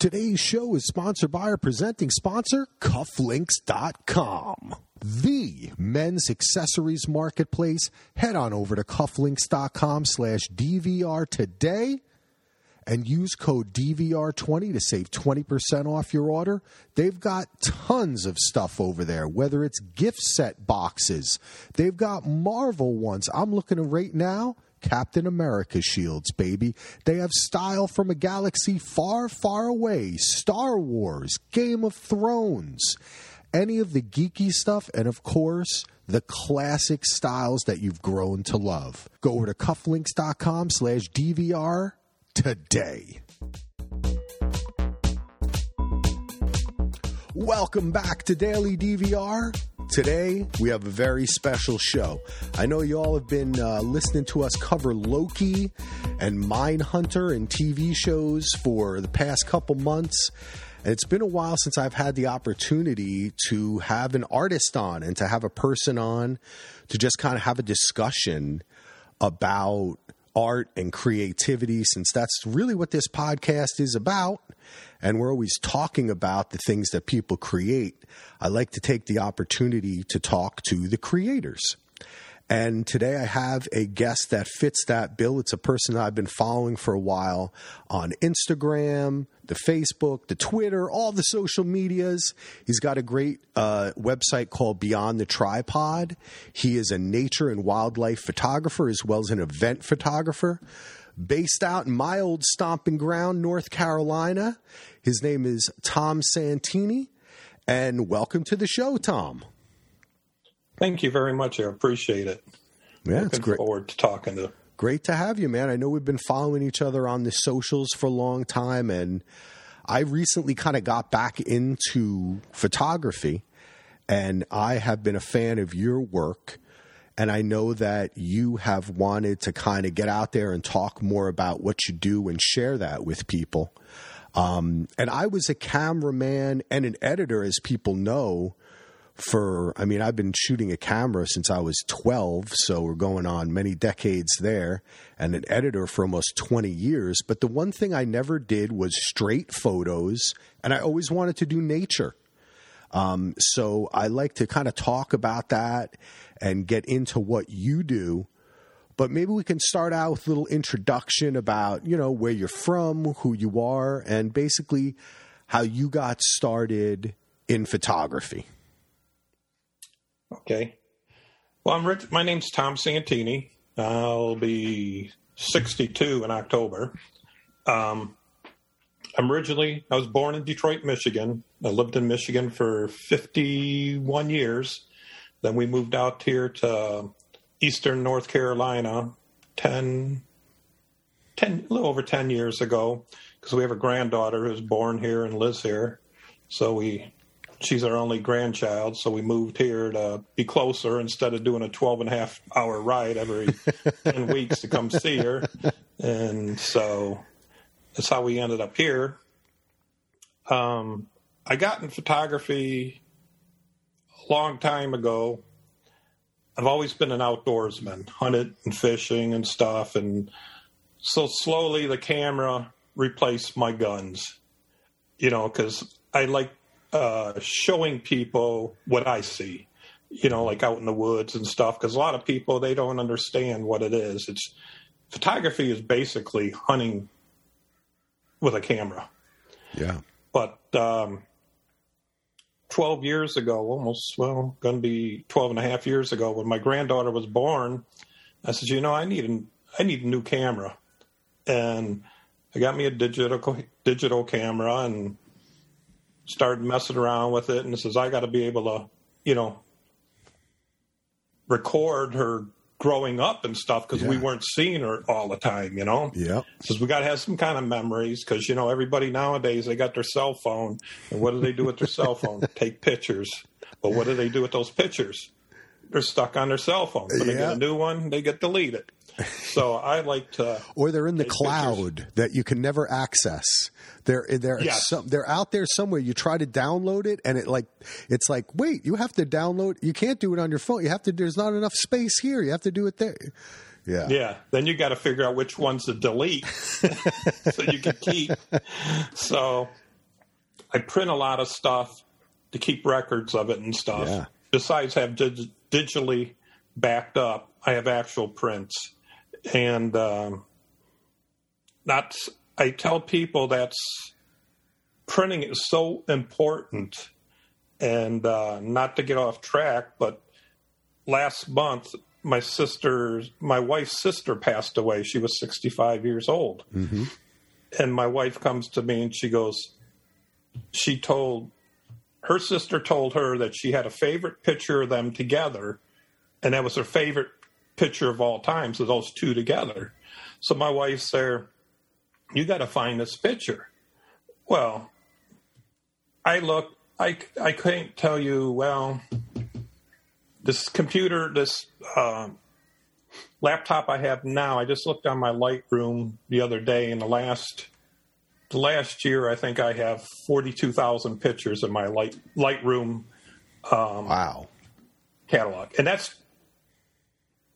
Today's show is sponsored by our presenting sponsor, Cufflinks.com. The men's accessories marketplace. Head on over to cufflinks.com slash DVR today and use code DVR20 to save 20% off your order. They've got tons of stuff over there, whether it's gift set boxes. They've got Marvel ones. I'm looking at right now. Captain America shields, baby. They have style from a galaxy far, far away. Star Wars, Game of Thrones, any of the geeky stuff, and of course, the classic styles that you've grown to love. Go over to cufflinks.com slash DVR today. Welcome back to Daily DVR. Today, we have a very special show. I know you all have been uh, listening to us cover Loki and Mindhunter and TV shows for the past couple months. And it's been a while since I've had the opportunity to have an artist on and to have a person on to just kind of have a discussion about art and creativity, since that's really what this podcast is about. And we're always talking about the things that people create. I like to take the opportunity to talk to the creators. And today I have a guest that fits that bill. It's a person that I've been following for a while on Instagram, the Facebook, the Twitter, all the social medias. He's got a great uh, website called Beyond the Tripod. He is a nature and wildlife photographer as well as an event photographer. Based out in my old stomping ground, North Carolina. His name is Tom Santini. And welcome to the show, Tom. Thank you very much. I appreciate it. Yeah, Looking it's great. forward to talking to. Great to have you, man. I know we've been following each other on the socials for a long time, and I recently kind of got back into photography, and I have been a fan of your work. And I know that you have wanted to kind of get out there and talk more about what you do and share that with people. Um, and I was a cameraman and an editor, as people know, for I mean I've been shooting a camera since I was 12 so we're going on many decades there and an editor for almost 20 years but the one thing I never did was straight photos and I always wanted to do nature um, so I like to kind of talk about that and get into what you do but maybe we can start out with a little introduction about you know where you're from who you are and basically how you got started in photography Okay. Well, I'm Rich. My name's Tom Santini. I'll be 62 in October. Um, I'm originally, I was born in Detroit, Michigan. I lived in Michigan for 51 years. Then we moved out here to eastern North Carolina 10, 10 a little over 10 years ago because we have a granddaughter who's born here and lives here. So we she's our only grandchild, so we moved here to be closer instead of doing a 12 and a half hour ride every 10 weeks to come see her. And so that's how we ended up here. Um, I got in photography a long time ago. I've always been an outdoorsman, hunted and fishing and stuff. And so slowly the camera replaced my guns, you know, because I like uh, showing people what I see, you know, like out in the woods and stuff. Because a lot of people they don't understand what it is. It's photography is basically hunting with a camera. Yeah. But um, 12 years ago, almost, well, going to be 12 and a half years ago, when my granddaughter was born, I said, you know, I need a, I need a new camera. And I got me a digital digital camera and started messing around with it and says I got to be able to, you know, record her growing up and stuff because we weren't seeing her all the time, you know. Yeah. Says we got to have some kind of memories because you know everybody nowadays they got their cell phone and what do they do with their cell phone? Take pictures. But what do they do with those pictures? They're stuck on their cell phone. When they get a new one, they get deleted. So I like to Or they're in the cloud that you can never access. They're they're Yes. some, they're out there somewhere. You try to download it, and it like it's like wait, you have to download. You can't do it on your phone. You have to. There's not enough space here. You have to do it there. Yeah. Yeah, then you got to figure out which ones to delete so you can keep. So I print a lot of stuff to keep records of it and stuff. Yeah. Besides have dig- digitally backed up, I have actual prints, and um, that's I tell people that's printing is so important, and uh, not to get off track, but last month my sister, my wife's sister passed away. She was 65 years old. And my wife comes to me and she goes, she told, her sister told her that she had a favorite picture of them together. And that was her favorite picture of all time. So those two together. So my wife said, you got to find this picture. Well, I look, I, I couldn't tell you, well, this computer, this uh, laptop I have now, I just looked on my Lightroom the other day. In the last last year, I think I have forty two thousand pictures in my Light Lightroom um, Wow. catalog, and that's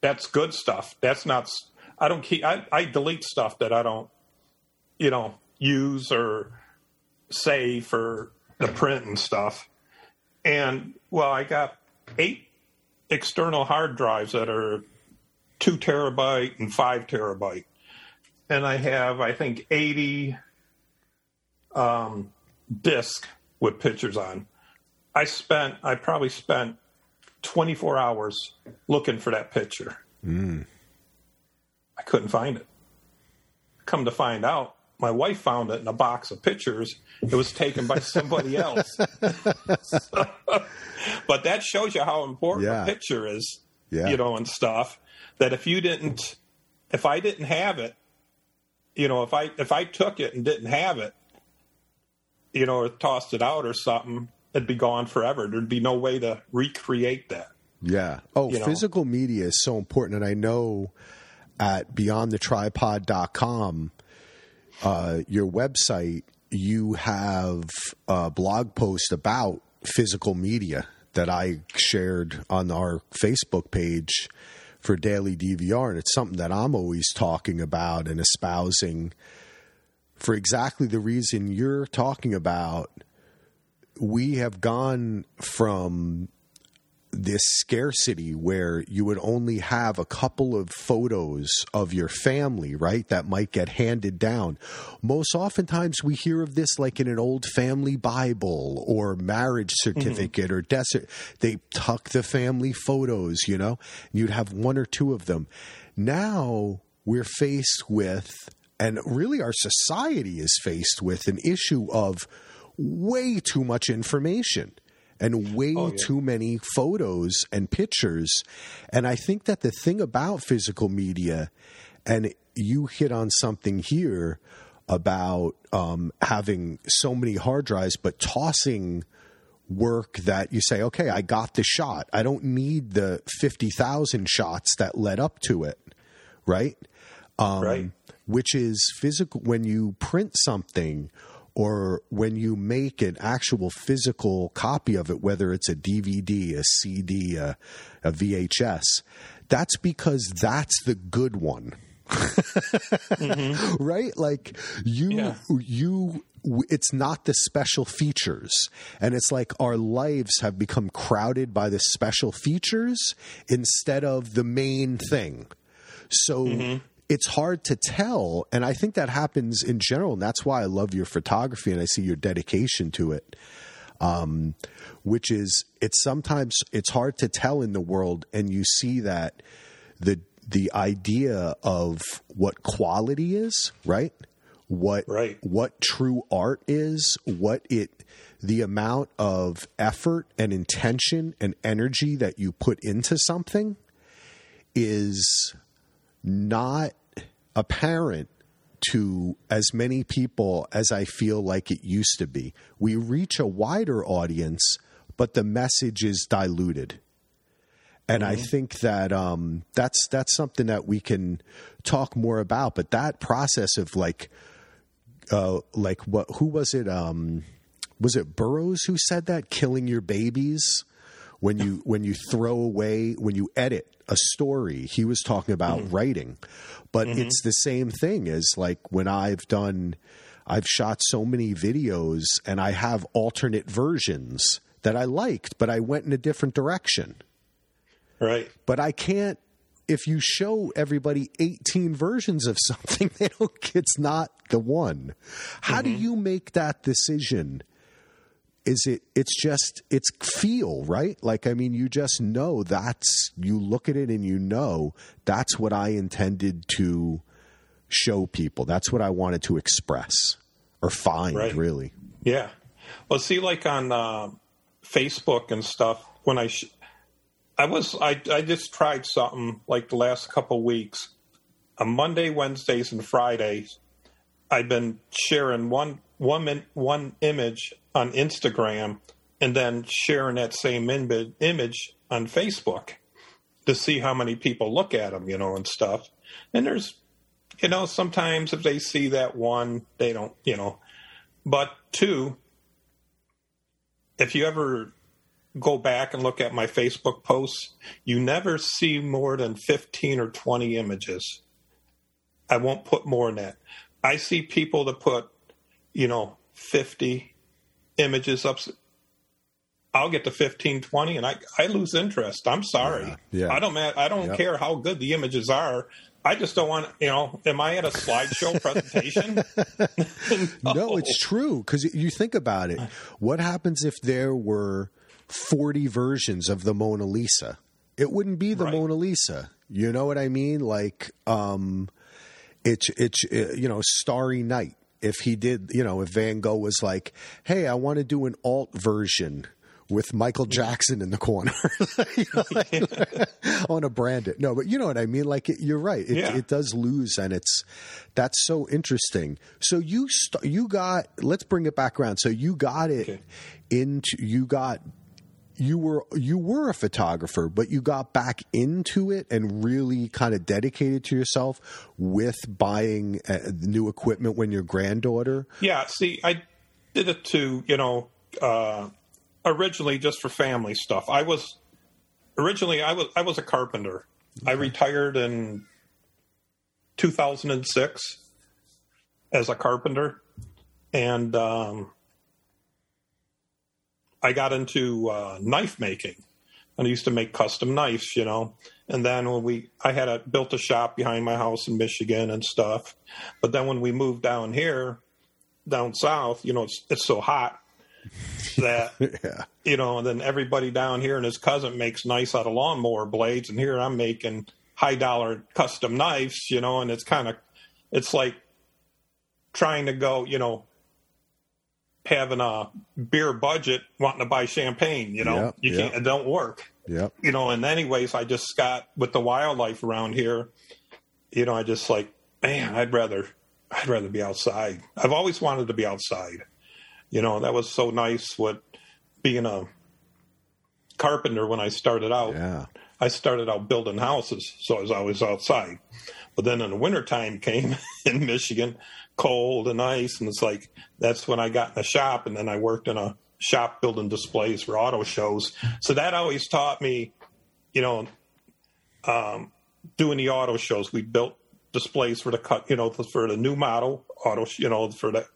that's good stuff. That's not. I don't keep. I, I delete stuff that I don't, you know, use or save for the print and stuff. And well, I got eight external hard drives that are two terabyte and five terabyte, and I have I think eighty um, disc with pictures on. I spent. I probably spent 24 hours looking for that picture. I couldn't find it. Come to find out, my wife found it in a box of pictures. It was taken by somebody else. but that shows you how important Yeah. a picture is, Yeah. you know, and stuff. That if you didn't, if I didn't have it, you know, if I if I took it and didn't have it, you know, or tossed it out or something, it'd be gone forever. There'd be no way to recreate that. Yeah. Oh, You know. physical media is so important. And I know at beyondthetripod.com, uh, your website, you have a blog post about physical media that I shared on our Facebook page for Daily DVR. And it's something that I'm always talking about and espousing for exactly the reason you're talking about. We have gone from this scarcity where you would only have a couple of photos of your family, right? That might get handed down. Most oftentimes we hear of this like in an old family Bible or marriage mm-hmm. certificate or death. They tuck the family photos, you know, you'd have one or two of them. Now we're faced with, and really our society is faced with an issue of way too much information and way Oh, yeah. too many photos and pictures. And I think that the thing about physical media, and you hit on something here about um, having so many hard drives, but tossing work that you say, okay, I got the shot. I don't need the 50,000 shots that led up to it, right? Um, right. Which is physical when you print something or when you make an actual physical copy of it whether it's a dvd a cd a, a vhs that's because that's the good one. Mm-hmm. Right? Like you Yeah. you it's not the special features. And it's like our lives have become crowded by the special features instead of the main thing. So mm-hmm. It's hard to tell. And I think that happens in general. And that's why I love your photography and I see your dedication to it. Um, which is it's sometimes it's hard to tell in the world and you see that the the idea of what quality is, right? What Right. what true art is, what it the amount of effort and intention and energy that you put into something is not apparent to as many people as I feel like it used to be. We reach a wider audience, but the message is diluted. And I think that um, that's that's something that we can talk more about. But that process of like, uh, like what? Who was it? Um, was it Burroughs who said that? Killing your babies when you when you throw away when you edit a story. He was talking about writing, but it's the same thing as like when I've done. I've shot so many videos and I have alternate versions that I liked, but I went in a different direction. Right. But I can't if you show everybody 18 versions of something, they don't it's not the one. How mm-hmm. do you make that decision? Is it it's just it's feel, right? Like I mean you just know that's you look at it and you know that's what I intended to show people. That's what I wanted to express or find right. really. Yeah. Well, see like on uh, Facebook and stuff when I sh- I was I I just tried something like the last couple weeks. On Monday, Wednesdays, and Fridays, I've been sharing one one one image on Instagram and then sharing that same Im- image on Facebook to see how many people look at them, you know, and stuff. And there's, you know, sometimes if they see that one, they don't, you know. But two, if you ever go back and look at my Facebook posts, you never see more than 15 or 20 images. I won't put more in that. I see people that put, you know, 50 images up. I'll get to 15, 20 and I, I lose interest. I'm sorry. Yeah, yeah. I don't I don't yep. care how good the images are. I just don't want, you know, am I at a slideshow presentation? no. no, it's true. Because you think about it. What happens if there were 40 versions of the Mona Lisa. It wouldn't be the right. Mona Lisa. You know what I mean? Like, um, it's, it's, uh, you know, Starry Night. If he did, you know, if Van Gogh was like, hey, I want to do an alt version with Michael Jackson in the corner. you know, like, I want to brand it. No, but you know what I mean? Like, it, you're right. It, yeah. it, does lose, and it's that's so interesting. So you st- you got. Let's bring it back around. So you got it okay. into you got you were you were a photographer, but you got back into it and really kind of dedicated to yourself with buying uh, new equipment when your granddaughter. Yeah, see, I did it to you know uh, originally just for family stuff. I was originally I was I was a carpenter. Okay. I retired in 2006 as a carpenter, and um, I got into uh, knife making, and I used to make custom knives, you know. And then when we, I had a, built a shop behind my house in Michigan and stuff. But then when we moved down here, down south, you know, it's it's so hot that yeah. you know, and then everybody down here and his cousin makes nice out of lawnmower blades, and here I'm making high dollar custom knives, you know, and it's kind of, it's like trying to go, you know, having a beer budget wanting to buy champagne you know? Yep, you can't it don't work. Yeah you know and anyways i just got with the wildlife around here you know i just like man i'd rather i'd rather be outside. I've always wanted to be outside. You know that was so nice with being a carpenter when i started out yeah i started out building houses so i was always outside but then in the wintertime came in michigan cold and ice. And it's like, that's when I got in the shop. And then I worked in a shop building displays for auto shows. So that always taught me, you know, um, doing the auto shows. We built displays for the cut, you know, for the new model auto, you know, for that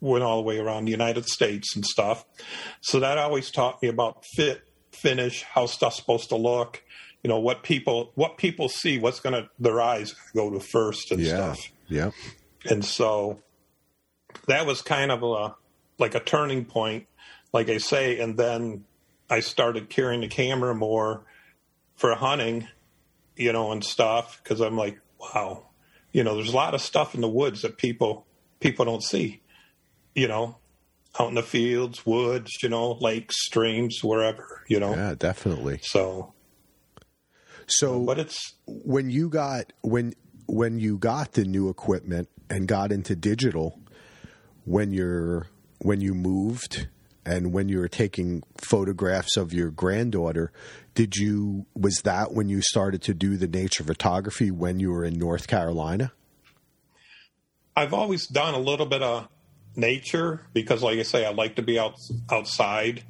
went all the way around the United States and stuff. So that always taught me about fit, finish, how stuff's supposed to look, you know, what people what people see, what's gonna their eyes go to first and yeah. stuff. Yeah and so that was kind of a like a turning point, like I say. And then I started carrying the camera more for hunting, you know, and stuff because I'm like, wow, you know, there's a lot of stuff in the woods that people people don't see, you know, out in the fields, woods, you know, lakes, streams, wherever, you know. Yeah, definitely. So, so, but it's when you got when when you got the new equipment and got into digital when you're when you moved and when you were taking photographs of your granddaughter did you was that when you started to do the nature photography when you were in North Carolina I've always done a little bit of nature because like I say I like to be out outside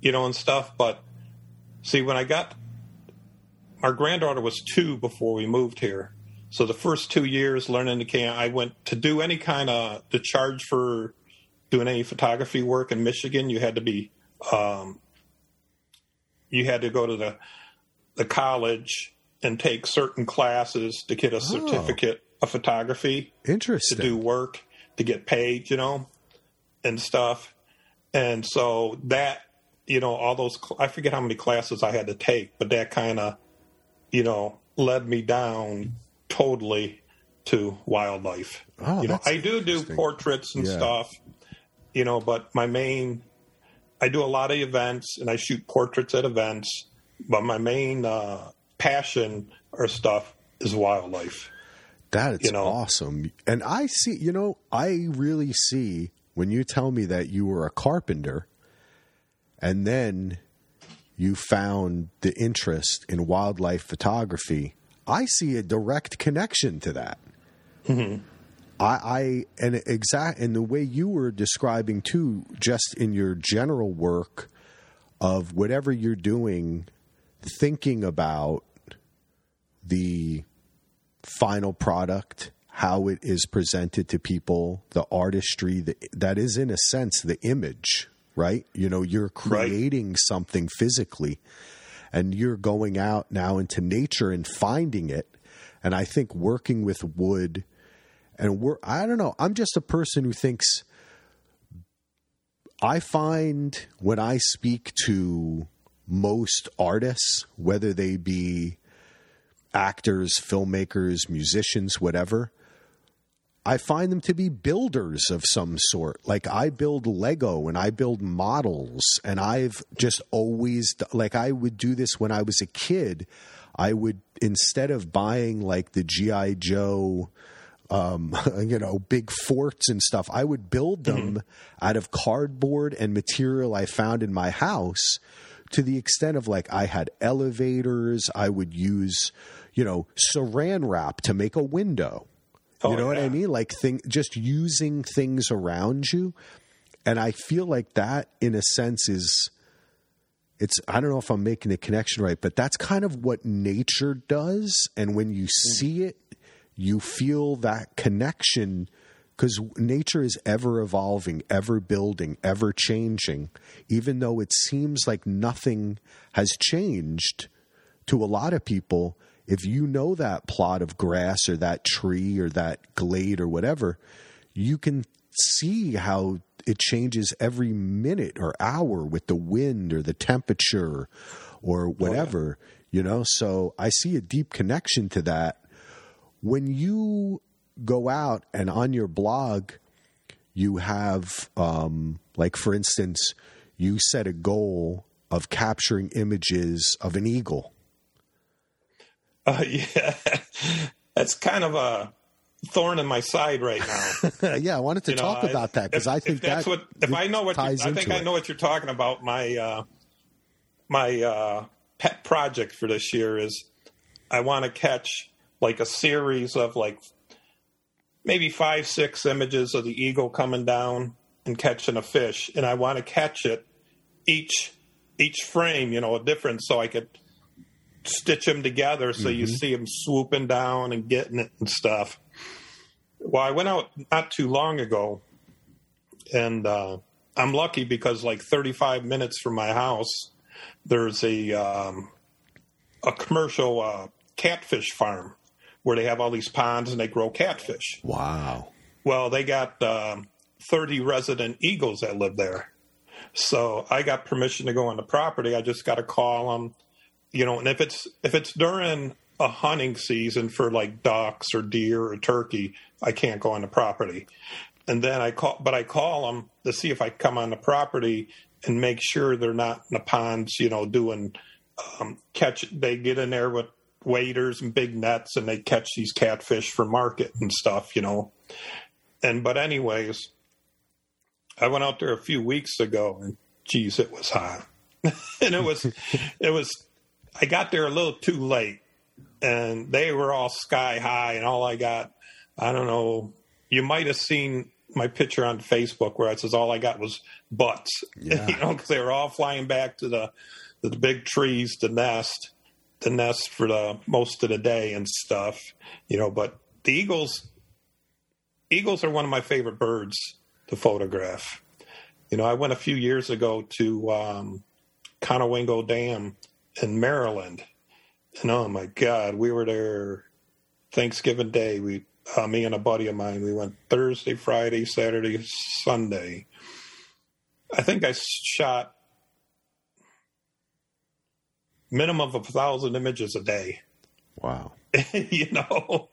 you know and stuff but see when I got our granddaughter was 2 before we moved here So the first two years learning to can, I went to do any kind of to charge for doing any photography work in Michigan. You had to be, um, you had to go to the the college and take certain classes to get a certificate oh, of photography. Interesting. To do work to get paid, you know, and stuff. And so that, you know, all those, I forget how many classes I had to take, but that kind of, you know, led me down totally to wildlife. Oh, you know, I do do portraits and yeah. stuff, you know, but my main, I do a lot of events and I shoot portraits at events, but my main uh, passion or stuff is wildlife. That is you know? awesome. And I see, you know, I really see when you tell me that you were a carpenter and then you found the interest in wildlife photography, I see a direct connection to that. Mm-hmm. I, I and exact and the way you were describing too, just in your general work of whatever you're doing, thinking about the final product, how it is presented to people, the artistry the, that is, in a sense, the image, right? You know, you're creating right. something physically and you're going out now into nature and finding it. And I think working with wood and we're, I don't know, I'm just a person who thinks I find when I speak to most artists, whether they be actors, filmmakers, musicians, whatever, I find them to be builders of some sort. Like I build Lego and I build models, and I've just always, like, I would do this when I was a kid. I would, instead of buying like the G.I. Joe, um, you know, big forts and stuff, I would build them mm-hmm. out of cardboard and material I found in my house to the extent of like I had elevators, I would use you know, saran wrap to make a window. Oh, you know yeah. what I mean? Like thing, just using things around you. And I feel like that, in a sense, is it's. I don't know if I'm making the connection right, but that's kind of what nature does. And when you mm. see it, you feel that connection because nature is ever evolving, ever building, ever changing. Even though it seems like nothing has changed to a lot of people, if you know that plot of grass or that tree or that glade or whatever, you can see how it changes every minute or hour with the wind or the temperature or whatever, oh, yeah. you know? So I see a deep connection to that. When you go out and on your blog, you have, um, like, for instance, you set a goal of capturing images of an eagle uh, yeah, that's kind of a thorn in my side right now. yeah, I wanted to you talk know, about that because I think that's that what if I know what I think. I know what you're talking about. My uh, my uh, pet project for this year is I want to catch like a series of like maybe five six images of the eagle coming down and catching a fish, and I want to catch it each each frame, you know, a different, so I could stitch them together so mm-hmm. you see them swooping down and getting it and stuff. Well, I went out not too long ago, and uh, I'm lucky because like 35 minutes from my house, there's a um, a commercial uh, catfish farm where they have all these ponds and they grow catfish. Wow. Well, they got uh, 30 resident eagles that live there. So I got permission to go on the property. I just got to call them you know, and if it's if it's during a hunting season for like ducks or deer or turkey, I can't go on the property. And then I call, but I call them to see if I come on the property and make sure they're not in the ponds, you know, doing um, catch. They get in there with waders and big nets and they catch these catfish for market and stuff, you know. And but anyways, I went out there a few weeks ago and geez, it was hot. and it was it was I got there a little too late, and they were all sky high, and all I got, I don't know. You might have seen my picture on Facebook where I says all I got was butts, yeah. you know, because they were all flying back to the the big trees to nest, the nest for the most of the day and stuff, you know. But the eagles, eagles are one of my favorite birds to photograph. You know, I went a few years ago to um, Conowingo Dam in Maryland, and oh my God, we were there Thanksgiving Day. We, uh, me and a buddy of mine, we went Thursday, Friday, Saturday, Sunday. I think I shot minimum of a thousand images a day. Wow. you know,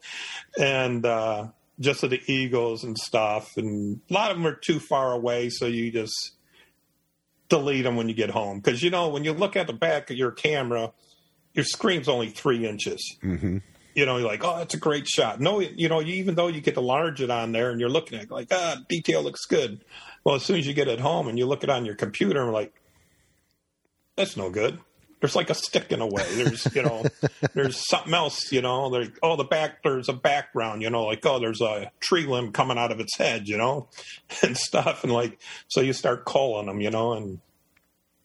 and uh, just of the eagles and stuff, and a lot of them are too far away, so you just delete them when you get home. Because you know, when you look at the back of your camera, your screen's only three inches. Mm-hmm. You know, you're like, oh, that's a great shot. No, you know, even though you get to large it on there and you're looking at it like, ah, detail looks good. Well, as soon as you get it home and you look it on your computer, like, that's no good there's like a stick in a way. There's you know there's something else. You know, there's oh the back there's a background. You know, like oh there's a tree limb coming out of its head. You know, and stuff and like so you start calling them. You know, and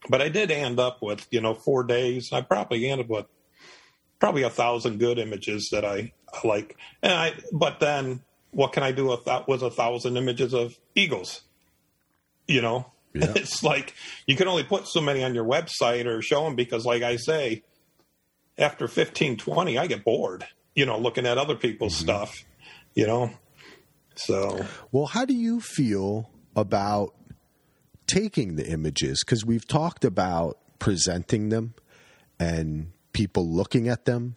but I did end up with you know four days. I probably ended up with probably a thousand good images that I, I like. And I but then what can I do with that was a thousand images of eagles? You know, yeah. It's like you can only put so many on your website or show them because, like I say, after 15, 20, I get bored, you know, looking at other people's mm-hmm. stuff, you know. So, well, how do you feel about taking the images? Because we've talked about presenting them and people looking at them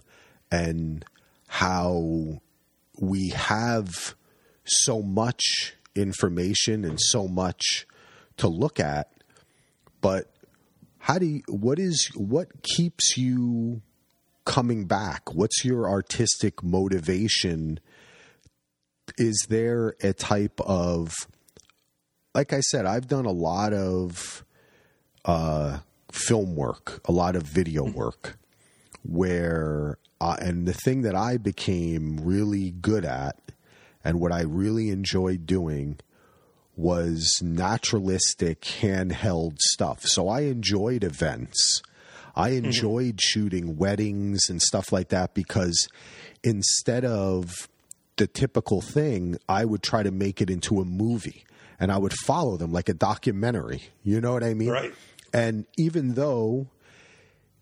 and how we have so much information and so much to look at, but how do you, what is what keeps you coming back? What's your artistic motivation? Is there a type of like I said, I've done a lot of uh, film work, a lot of video mm-hmm. work, where uh, and the thing that I became really good at, and what I really enjoyed doing was naturalistic handheld stuff. So I enjoyed events. I mm-hmm. enjoyed mm-hmm. shooting weddings and stuff like that because instead of the typical thing, I would try to make it into a movie and I would follow them like a documentary. You know what I mean? Right. And even though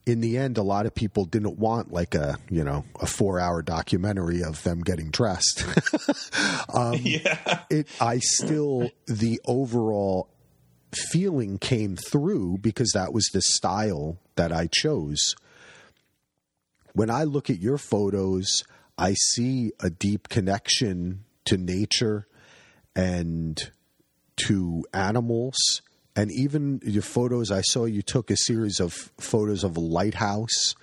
in the end, a lot of people didn't want like a you know a four hour documentary of them getting dressed. um, yeah, it. I still the overall feeling came through because that was the style that I chose. When I look at your photos, I see a deep connection to nature and to animals and even your photos i saw you took a series of photos of a lighthouse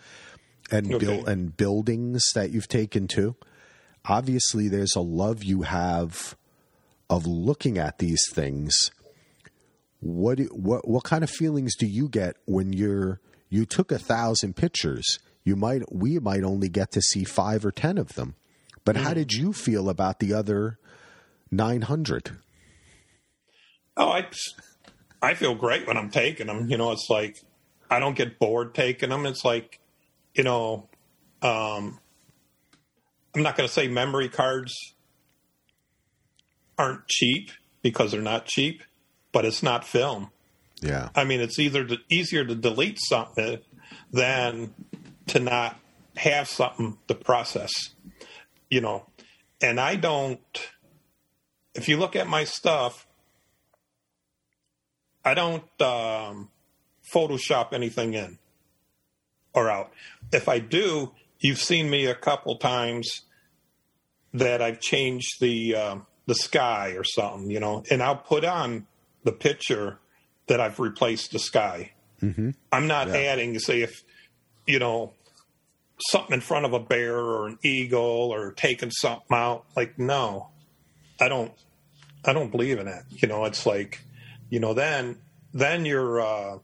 and okay. and buildings that you've taken too. Obviously there's a love you have of looking at these things. What what what kind of feelings do you get when you're you took a thousand pictures? You might we might only get to see five or ten of them. But mm. how did you feel about the other 900 oh i I feel great when I'm taking them. You know, it's like I don't get bored taking them. It's like, you know, um, I'm not going to say memory cards aren't cheap because they're not cheap, but it's not film. Yeah. I mean, it's either to, easier to delete something than to not have something to process, you know. And I don't, if you look at my stuff, I don't um, Photoshop anything in or out. If I do, you've seen me a couple times that I've changed the uh, the sky or something, you know, and I'll put on the picture that I've replaced the sky. Mm-hmm. I'm not yeah. adding, say, if you know something in front of a bear or an eagle or taking something out. Like, no, I don't. I don't believe in it. You know, it's like you know, then then you're uh,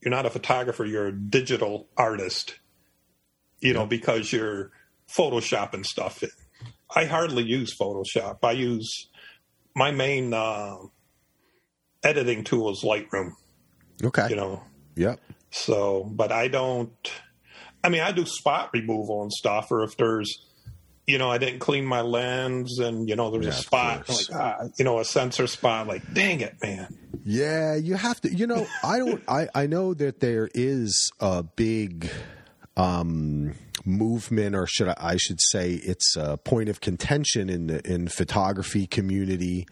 you're not a photographer, you're a digital artist. You know, because you're photoshopping stuff. I hardly use Photoshop. I use my main uh, editing tool is Lightroom. Okay. You know. Yep. So, but I don't. I mean, I do spot removal and stuff, or if there's, you know, I didn't clean my lens and, you know, there's Yeah, a spot, like, ah, you know, a sensor spot, like, dang it, man. Yeah, you have to. You know, I don't. I I know that there is a big um, movement, or should I, I should say, it's a point of contention in the in photography community,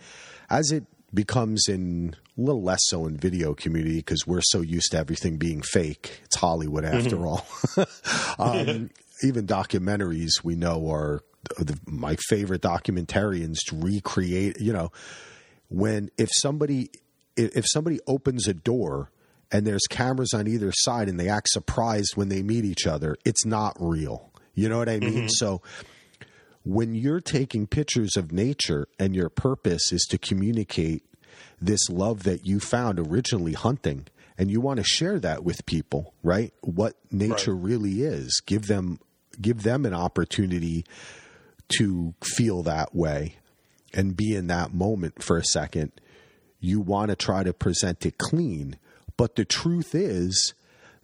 as it becomes in a little less so in video community because we're so used to everything being fake. It's Hollywood after all. um, even documentaries we know are the, my favorite documentarians to recreate. You know, when if somebody if if somebody opens a door and there's cameras on either side and they act surprised when they meet each other, it's not real. You know what I mean? Mm-hmm. So when you're taking pictures of nature and your purpose is to communicate this love that you found originally hunting and you want to share that with people, right? What nature really is. Give them give them an opportunity to feel that way and be in that moment for a second. You want to try to present it clean, but the truth is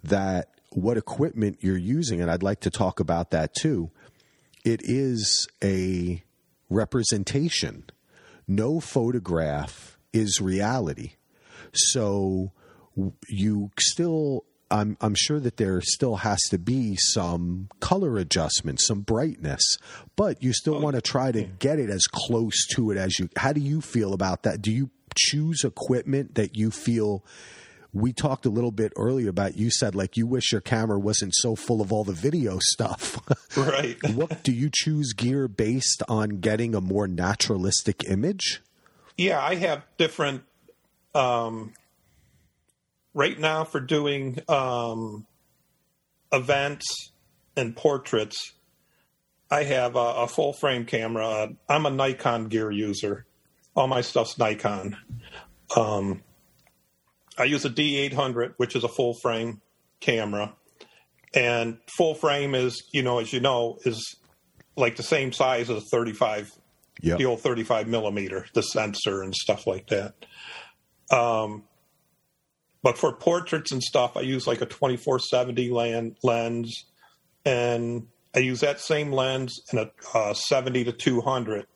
that what equipment you're using and I'd like to talk about that too it is a representation. No photograph is reality. So you still, I'm, I'm sure that there still has to be some color adjustment, some brightness, but you still want to try to get it as close to it as you. How do you feel about that? Do you choose equipment that you feel? we talked a little bit earlier about you said like you wish your camera wasn't so full of all the video stuff. Right. what do you choose gear based on getting a more naturalistic image? Yeah, I have different. Um, right now, for doing um, events and portraits, I have a, a full frame camera. I'm a Nikon gear user. All my stuff's Nikon. Um, I use a D800, which is a full frame camera. And full frame is, you know, as you know, is like the same size as a 35 Yeah. the old 35 millimeter, the sensor and stuff like that. Um, but for portraits and stuff, I use like a 2470 lan- lens, and I use that same lens and a uh, 70 to 200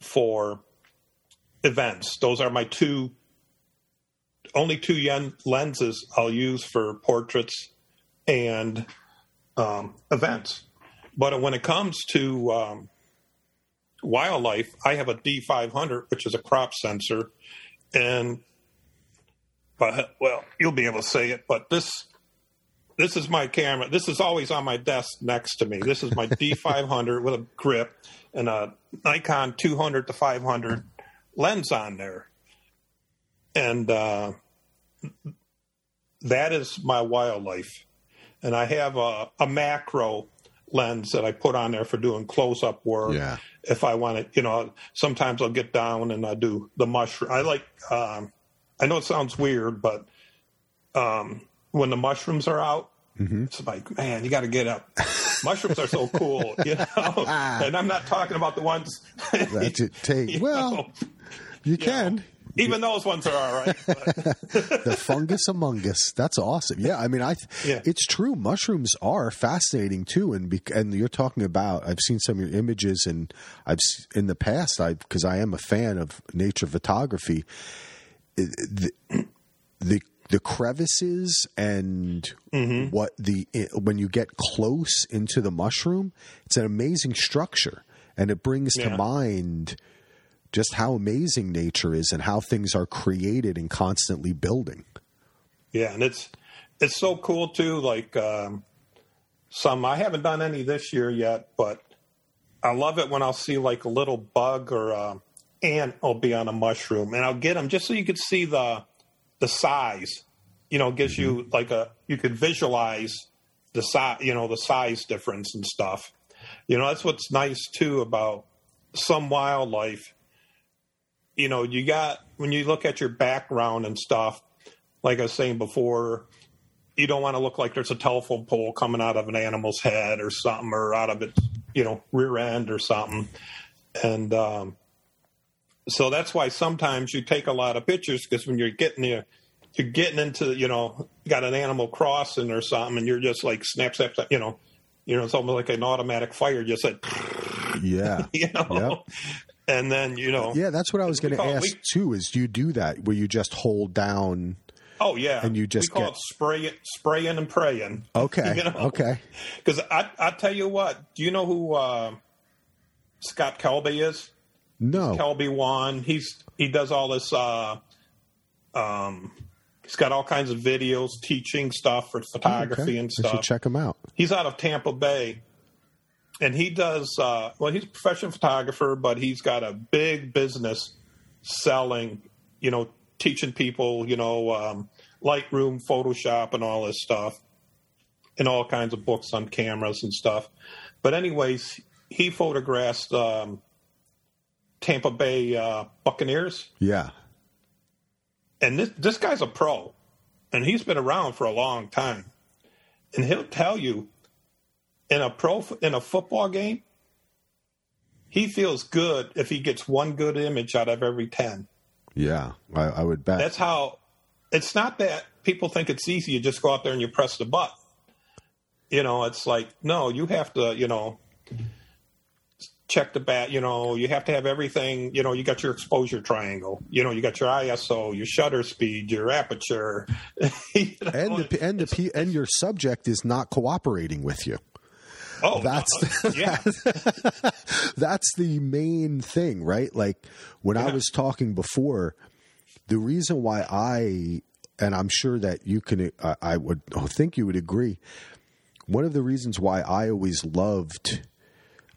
for events. Those are my two only two yen- lenses I'll use for portraits and um, events. But when it comes to um, wildlife, I have a D500, which is a crop sensor, and but well, you'll be able to say it. But this this is my camera. This is always on my desk next to me. This is my D500 with a grip and a Nikon 200 to 500 lens on there, and uh, that is my wildlife. And I have a, a macro lens that I put on there for doing close up work Yeah. if I want to, you know, sometimes I'll get down and I do the mushroom. I like, um, I know it sounds weird, but um, when the mushrooms are out, it's like, man, you got to get up. mushrooms are so cool, you know. and I'm not talking about the ones. That's it. Take you well, know, you you can. know. even those ones are all right. The fungus among us. That's awesome. Yeah, I mean, I Yeah. it's true. Mushrooms are fascinating too, and bec- and you're talking about. I've seen some of your images, and I've in the past, I because I am a fan of nature photography. The the, the crevices and what the when you get close into the mushroom, it's an amazing structure, and it brings to mind just how amazing nature is and how things are created and constantly building. Yeah, and it's it's so cool too. Like um, some, I haven't done any this year yet, but I love it when I'll see like a little bug or a ant will be on a mushroom, and I'll get them just so you could see the the size. You know, it gives you like a you could visualize the size. You know, the size difference and stuff. You know, that's what's nice too about some wildlife. You know, you got when you look at your background and stuff like I was saying before, you don't want to look like there's a telephone pole coming out of an animal's head or something, or out of its you know rear end or something. And um, so that's why sometimes you take a lot of pictures because when you're getting the you're getting into you know got an animal crossing or something, and you're just like snap snap, snap you know, you know it's almost like an automatic fire, just like yeah, you know. Yep. And then you know, yeah, that's what I was going to ask too. Is do you do that where you just hold down? Oh yeah, and you just we call get... it spray, spraying and praying. Okay, you know? okay. Because I I tell you what, do you know who uh, Scott Kelby is? No, KelbyOne. He's he does all this. Uh, um, he's got all kinds of videos teaching stuff for photography oh, okay. and stuff. Check him out. He's out of Tampa Bay, and he does. Uh, well, he's a professional photographer, but he's got a big business selling. You know, teaching people. You know, um, Lightroom, Photoshop, and all this stuff, and all kinds of books on cameras and stuff. But anyways, he photographs um, Tampa Bay uh, Buccaneers. Yeah. And this this guy's a pro, and he's been around for a long time, and he'll tell you in a pro in a football game, he feels good if he gets one good image out of every ten. Yeah, I, I would bet. That's how. It's not that people think it's easy. You just go out there and you press the button. You know, it's like no, you have to. You know, check the bat. You know, you have to have everything. You know, you got your exposure triangle. You know, you got your ISO, your shutter speed, your aperture, you know, and the and the and your subject is not cooperating with you. Oh, that's uh, yeah. that's the main thing, right? Like when yeah. I was talking before, the reason why I and I'm sure that you can, uh, I would think you would agree. One of the reasons why I always loved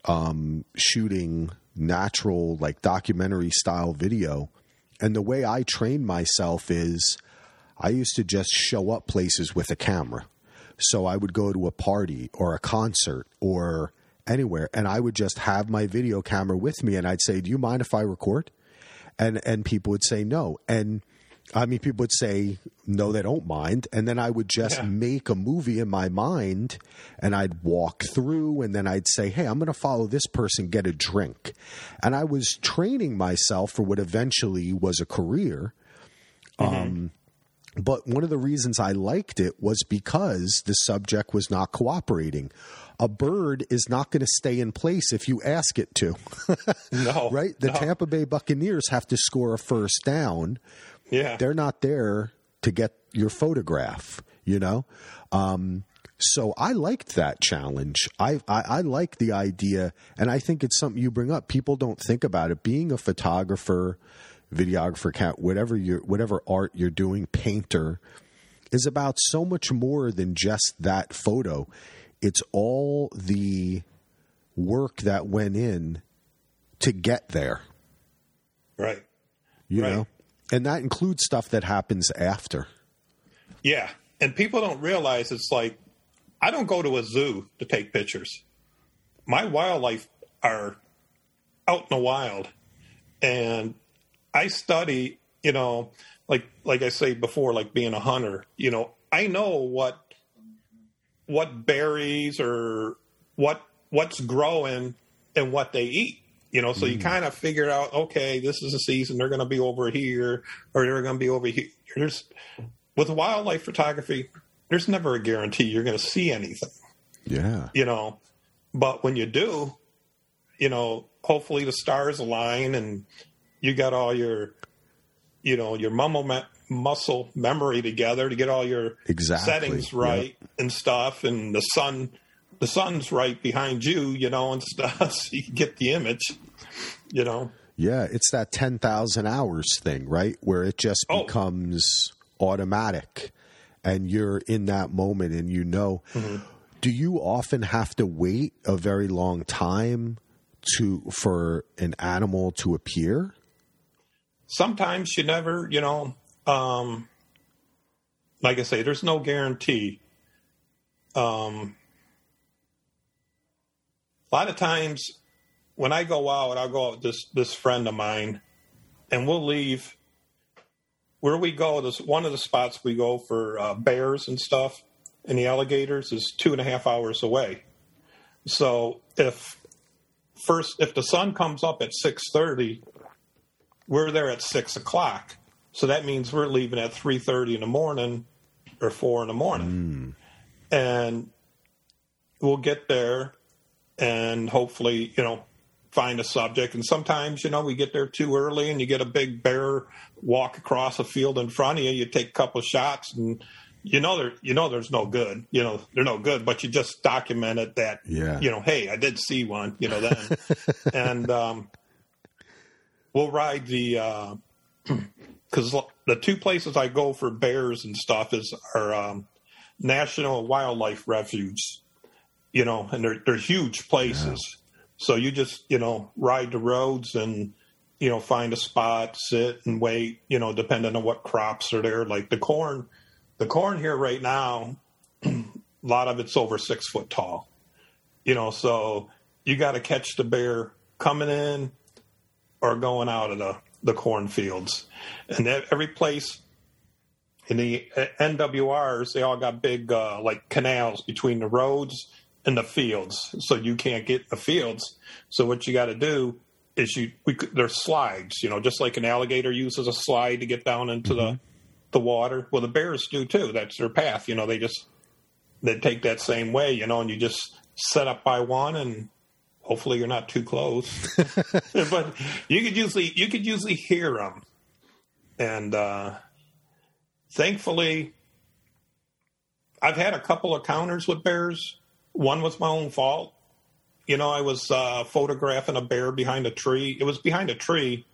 um, shooting natural, like documentary style video. And the way I train myself is I used to just show up places with a camera. So I would go to a party or a concert or anywhere and I would just have my video camera with me and I'd say, "Do you mind if I record?" And and people would say no. And I mean, people would say, no, they don't mind. And then I would just yeah. make a movie in my mind and I'd walk through and then I'd say, hey, I'm going to follow this person, get a drink. And I was training myself for what eventually was a career. Mm-hmm. Um, but one of the reasons I liked it was because the subject was not cooperating. A bird is not going to stay in place if you ask it to. no. Right? The no. Tampa Bay Buccaneers have to score a first down yeah. They're not there to get your photograph, you know? Um, so I liked that challenge. I, I, I like the idea, and I think it's something you bring up. People don't think about it. Being a photographer, videographer, cat, whatever you whatever art you're doing, painter, is about so much more than just that photo. It's all the work that went in to get there. Right. You right. know? And that includes stuff that happens after. Yeah. And people don't realize it's like, I don't go to a zoo to take pictures. My wildlife are out in the wild. And I study, you know, like like I say before, like being a hunter, you know, I know what what berries or what what's growing and what they eat. You know, so mm. you kind of figure out, okay, this is a season they're going to be over here or they're going to be over here. There's with wildlife photography, there's never a guarantee you're going to see anything. Yeah. You know, but when you do, you know, hopefully the stars align and you got all your, you know, your mumble muscle memory together to get all your exactly. settings right yep. and stuff, and the sun the sun's right behind you, you know, and stuff, so you get the image, you know. Yeah, it's that 10,000 hours thing, right? Where it just oh. becomes automatic and you're in that moment and you know. Mm-hmm. Do you often have to wait a very long time to for an animal to appear? Sometimes you never, you know, um, like I say, there's no guarantee. Um, a lot of times when I go out, I'll go out with this this friend of mine, and we'll leave. Where we go, this one of the spots we go for uh, bears and stuff, and the alligators is two and a half hours away. So if first if the sun comes up at six thirty, we're there at six o'clock. So that means we're leaving at three thirty in the morning or four in the morning, and we'll get there and hopefully, you know, find a subject. And sometimes, you know, we get there too early and you get a big bear walk across a field in front of you. You take a couple shots and you know there you know there's no good. You know they're no good, but you just documented that. Yeah. You know, hey, I did see one. You know then, and um, we'll ride the uh because the two places I go for bears and stuff is our um, National Wildlife Refuge. You know, and they're they're huge places. So you just you know ride the roads and you know find a spot, sit and wait. You know, depending on what crops are there. Like the corn, the corn here right now, a lot of it's over six foot tall. You know, so you got to catch the bear coming in or going out of the the cornfields, and every place in the NWRs they all got big uh, like canals between the roads in the fields, so you can't get in the fields. So what you got to do is you we there's slides, you know, just like an alligator uses a slide to get down into mm-hmm. the the water. Well, the bears do too. That's their path. You know, they just they take that same way. You know, and you just set up by one, and hopefully you're not too close. but you could usually you could usually hear them, and uh, thankfully, I've had a couple of encounters with bears one was my own fault. You know, I was uh, photographing a bear behind a tree. It was behind a tree,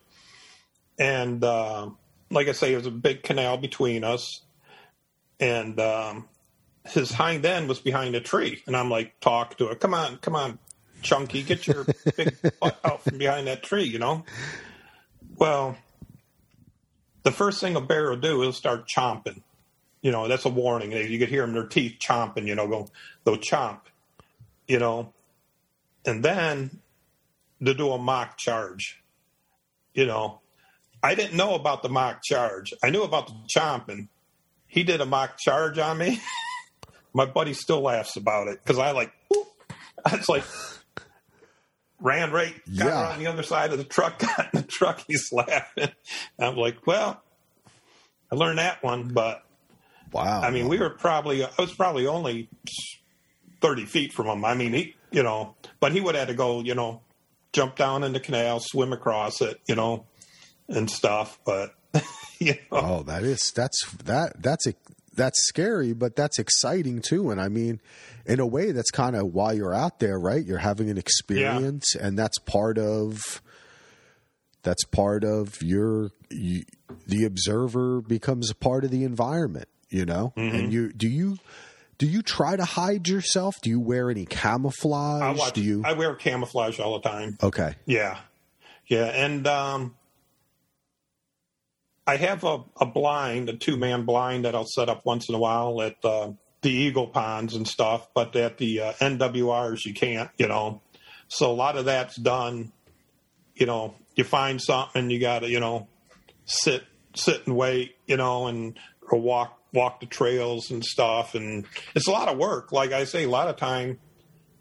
and uh, like I say, it was a big canal between us, and um, his hind end was behind a tree. And I'm like, talk to it. Come on, come on, Chunky, get your big butt out from behind that tree. You know. Well, the first thing a bear will do is start chomping you know, that's a warning. You could hear them, their teeth chomping, you know, go, they'll chomp, you know, and then to do a mock charge, you know. I didn't know about the mock charge. I knew about the chomping. He did a mock charge on me. My buddy still laughs about it because I like, whoop. I was like, ran right, got yeah. on the other side of the truck, got in the truck. He's laughing. I'm like, well, I learned that one, but Wow. I mean, we were probably, I was probably only 30 feet from him. I mean, he, you know, but he would have to go, you know, jump down in the canal, swim across it, you know, and stuff. But, you know. Oh, that is, that's, that, that's, a, that's scary, but that's exciting too. And I mean, in a way, that's kind of why you're out there, right? You're having an experience, yeah. and that's part of, that's part of your, you, the observer becomes a part of the environment you know? Mm-hmm. And you do you do you try to hide yourself? Do you wear any camouflage? I watch, do you I wear camouflage all the time. Okay. Yeah. Yeah, and um I have a, a blind, a two man blind that I'll set up once in a while at uh, the Eagle ponds and stuff, but at the uh, NWRs you can't, you know. So a lot of that's done, you know, you find something, you got to, you know, sit sit and wait, you know, and or walk walk the trails and stuff. And it's a lot of work. Like I say, a lot of time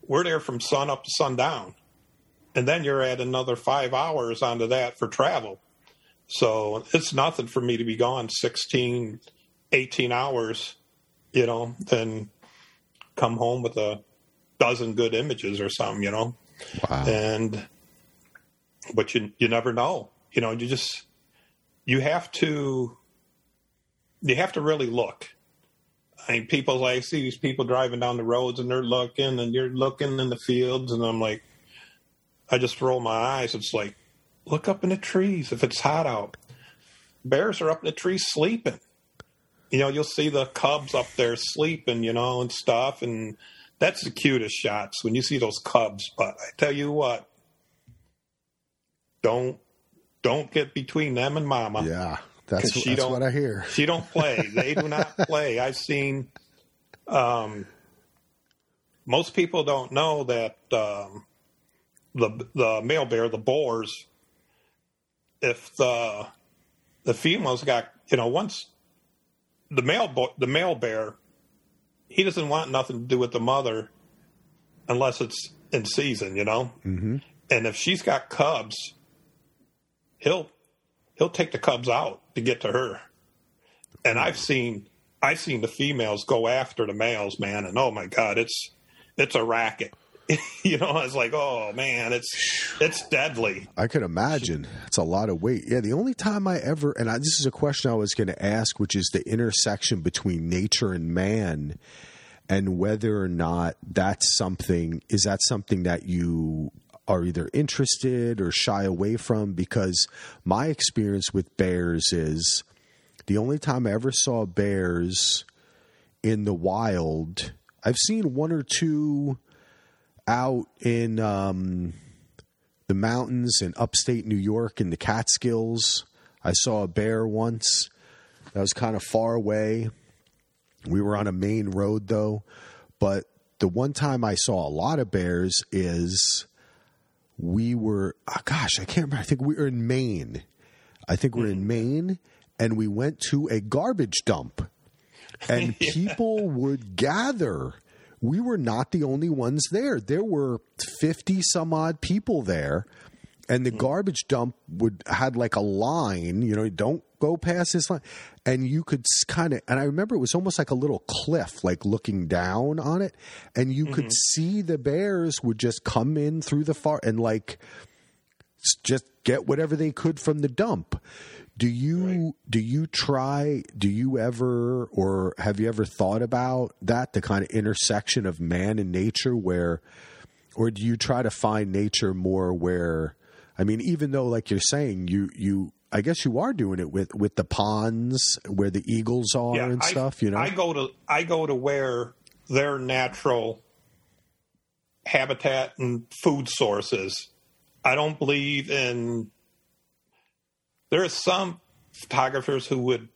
we're there from sun up to sundown. And then you're at another five hours onto that for travel. So it's nothing for me to be gone 16, 18 hours, you know, then come home with a dozen good images or something, you know. Wow. And but you you never know. You know, you just you have to you have to really look. I mean, people I see these people driving down the roads and they're looking and you're looking in the fields and I'm like, I just roll my eyes. It's like, look up in the trees if it's hot out. Bears are up in the trees sleeping. You know, you'll see the cubs up there sleeping, you know, and stuff. And that's the cutest shots when you see those cubs. But I tell you what, don't don't get between them and mama. Yeah. That's, she that's what I hear. She don't play. they do not play. I've seen. Um, most people don't know that um, the the male bear, the boars, if the the females got you know once the male bo- the male bear, he doesn't want nothing to do with the mother unless it's in season, you know. Mm-hmm. And if she's got cubs, he'll he'll take the cubs out to get to her. And I've seen I've seen the females go after the males, man, and oh my god, it's it's a racket. you know, it's like, oh man, it's it's deadly. I could imagine. It's a lot of weight. Yeah, the only time I ever and I, this is a question I was going to ask, which is the intersection between nature and man, and whether or not that's something is that something that you are either interested or shy away from because my experience with bears is the only time I ever saw bears in the wild I've seen one or two out in um, the mountains in upstate New York in the Catskills. I saw a bear once that was kind of far away. We were on a main road though, but the one time I saw a lot of bears is we were oh gosh, I can't remember. I think we were in Maine. I think we're in mm-hmm. Maine and we went to a garbage dump and people would gather. We were not the only ones there. There were 50 some odd people there and the hmm. garbage dump would had like a line, you know, don't go past this line. And you could kind of, and I remember it was almost like a little cliff, like looking down on it. And you mm-hmm. could see the bears would just come in through the far and like just get whatever they could from the dump. Do you right. do you try do you ever or have you ever thought about that the kind of intersection of man and nature where or do you try to find nature more where I mean even though like you're saying you you I guess you are doing it with with the ponds where the eagles are yeah, and I, stuff, you know. I go to I go to where their natural habitat and food sources. I don't believe in there are some photographers who would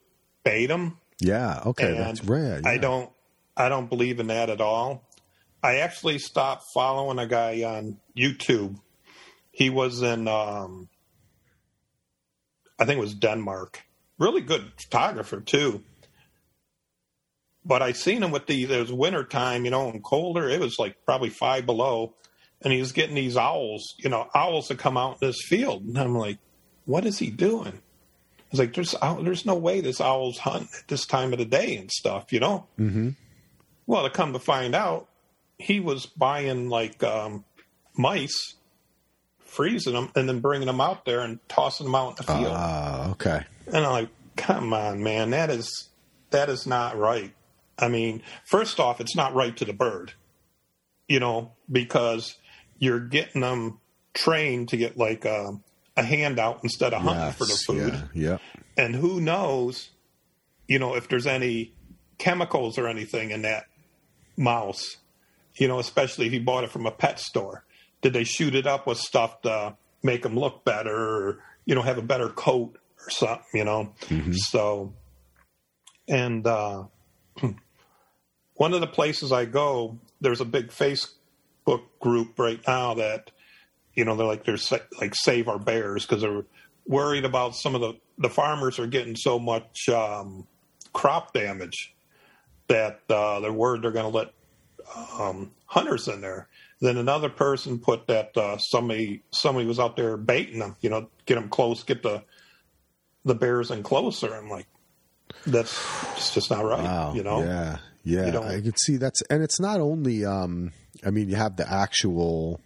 bait them. Yeah, okay, that's rare. Yeah. I don't, I don't believe in that at all. I actually stopped following a guy on YouTube. He was in, um, I think it was Denmark. Really good photographer too. But I seen him with the it was winter time, you know, and colder. It was like probably five below, and he was getting these owls, you know, owls that come out in this field, and I'm like, what is he doing? I was like, there's there's no way this owl's hunting at this time of the day and stuff, you know. Mm-hmm. Well, to come to find out, he was buying like um, mice, freezing them, and then bringing them out there and tossing them out in the field. Ah, uh, okay. And I'm like, come on, man, that is that is not right. I mean, first off, it's not right to the bird, you know, because you're getting them trained to get like. Um, a handout instead of hunting yes, for the food. Yeah, yeah. And who knows, you know, if there's any chemicals or anything in that mouse, you know, especially if you bought it from a pet store. Did they shoot it up with stuff to make them look better or, you know, have a better coat or something, you know? Mm-hmm. So, and uh, one of the places I go, there's a big Facebook group right now that you know, they're like they're like save our bears because they're worried about some of the the farmers are getting so much um, crop damage that uh, they're worried they're going to let um, hunters in there. Then another person put that uh, somebody somebody was out there baiting them, you know, get them close, get the the bears in closer. I'm like, that's it's just not right, wow. you know. Yeah, yeah, I can see that's, and it's not only. Um, I mean, you have the actual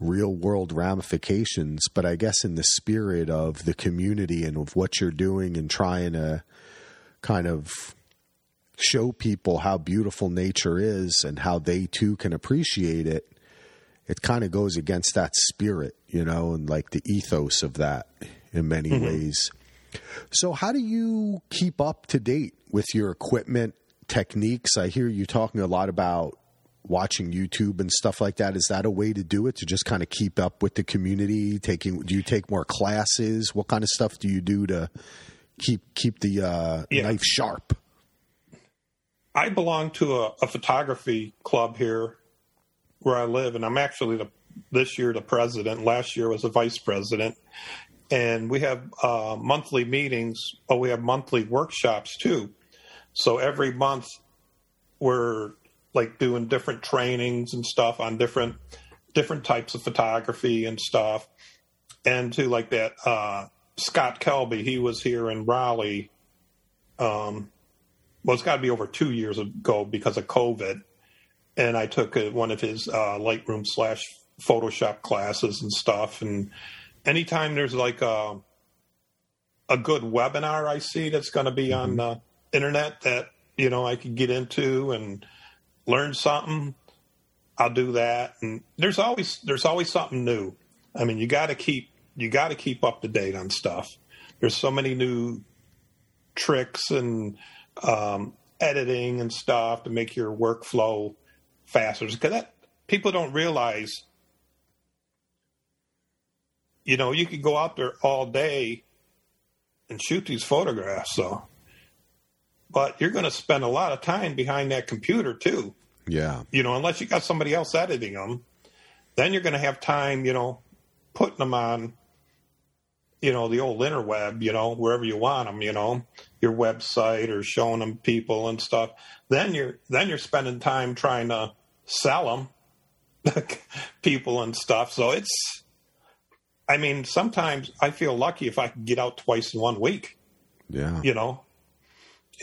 real world ramifications, but I guess in the spirit of the community and of what you're doing and trying to kind of show people how beautiful nature is and how they too can appreciate it, it kind of goes against that spirit, you know, and like the ethos of that in many mm-hmm. ways. So, how do you keep up to date with your equipment techniques? I hear you talking a lot about watching YouTube and stuff like that. Is that a way to do it to just kind of keep up with the community? Taking do you take more classes? What kind of stuff do you do to keep keep the uh, yeah. knife sharp? I belong to a, a, photography club here where I live, and I'm actually the this year the president. Last year was a vice president, and we have uh, monthly meetings. Oh, we have monthly workshops too. So every month we're like doing different trainings and stuff on different different types of photography and stuff and to like that uh, Scott Kelby. He was here in Raleigh. Um, well, it's got to be over two years ago because of COVID. And I took a, one of his uh, Lightroom slash Photoshop classes and stuff. And anytime there's like a, a good webinar I see that's going to be mm-hmm. on the internet that you know I can get into and learn something, I'll do that. And there's always there's always something new. I mean, you got to keep you got to keep up to date on stuff. There's so many new tricks and um, editing and stuff to make your workflow faster. Because that people don't realize, you know, you could go out there all day and shoot these photographs. So, but you're going to spend a lot of time behind that computer too. Yeah. You know, unless you got somebody else editing them, then you're going to have time, you know, putting them on, you know, the old interweb, you know, wherever you want them, you know, your website or showing them people and stuff. Then you're then you're spending time trying to sell them people and stuff. So it's I mean, sometimes I feel lucky if I can get out twice in one week. Yeah. You know,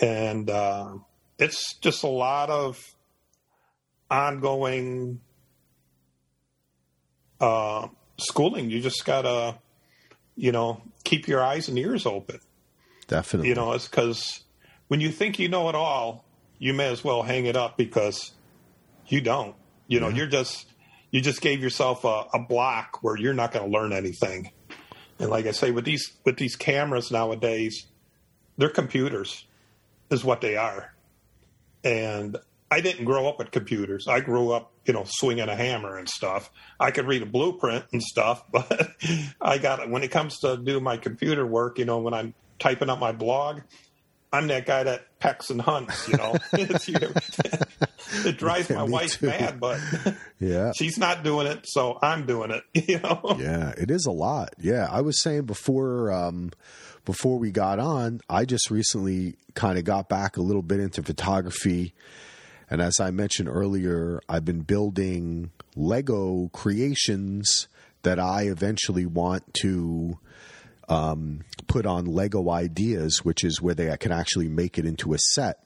and uh, it's just a lot of ongoing uh, schooling. You just gotta, you know, keep your eyes and ears open. Definitely. You know, it's because when you think you know it all, you may as well hang it up because you don't. You know, yeah. you're just you just gave yourself a, a block where you're not going to learn anything. And like I say, with these with these cameras nowadays, they're computers, is what they are. And I didn't grow up with computers. I grew up, you know, swinging a hammer and stuff. I could read a blueprint and stuff, but I got it when it comes to do my computer work. You know, when I'm typing up my blog, I'm that guy that pecks and hunts, you know. it drives yeah, my wife too. mad, but yeah, she's not doing it, so I'm doing it, you know. Yeah, it is a lot. Yeah, I was saying before um, before we got on, I just recently kind of got back a little bit into photography. And as I mentioned earlier, I've been building Lego creations that I eventually want to um, put on Lego Ideas, which is where they can actually make it into a set.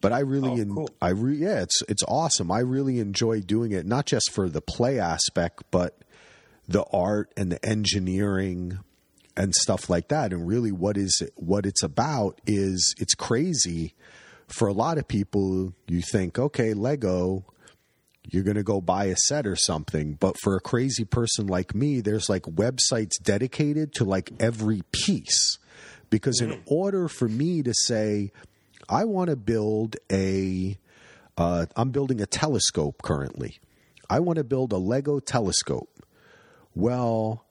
But I really, oh, cool. I re- yeah, it's it's awesome. I really enjoy doing it, not just for the play aspect, but the art and the engineering and stuff like that. And really, what is it, what it's about is it's crazy for a lot of people. You think, okay, Lego, you're going to go buy a set or something. But for a crazy person like me, there's like websites dedicated to like every piece. Because in mm. order for me to say, I want to build a, am uh, building a telescope currently. I want to build a Lego telescope. Well,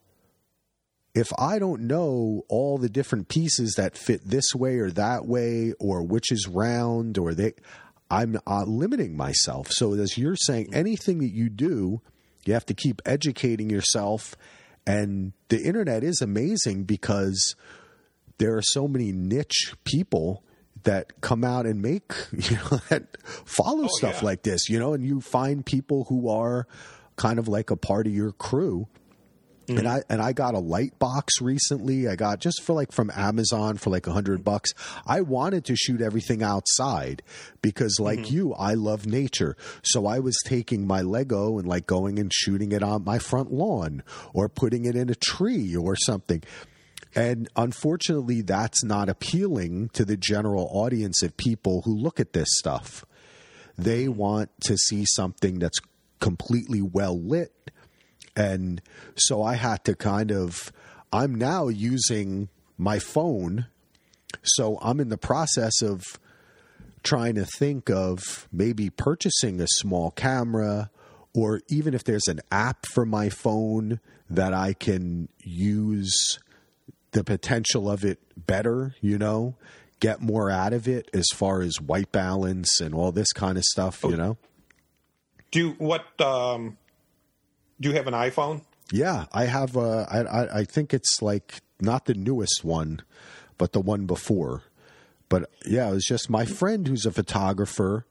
if I don't know all the different pieces that fit this way or that way, or which is round, or they, I'm uh, limiting myself. So, as you're saying, anything that you do, you have to keep educating yourself. And the internet is amazing because there are so many niche people that come out and make, you know, that follow oh, stuff yeah. like this, you know, and you find people who are kind of like a part of your crew Mm-hmm. And I and I got a light box recently. I got just for like from Amazon for like a hundred bucks. I wanted to shoot everything outside because like mm-hmm. you, I love nature. So I was taking my Lego and like going and shooting it on my front lawn or putting it in a tree or something. And unfortunately, that's not appealing to the general audience of people who look at this stuff. They want to see something that's completely well lit and so I had to kind of, I'm now using my phone. So I'm in the process of trying to think of maybe purchasing a small camera or even if there's an app for my phone that I can use the potential of it better, you know, get more out of it as far as white balance and all this kind of stuff, you know. Do what um do you have an iPhone? Yeah, I have. A, I, I think it's like not the newest one, but the one before. But yeah, it was just my friend who's a photographer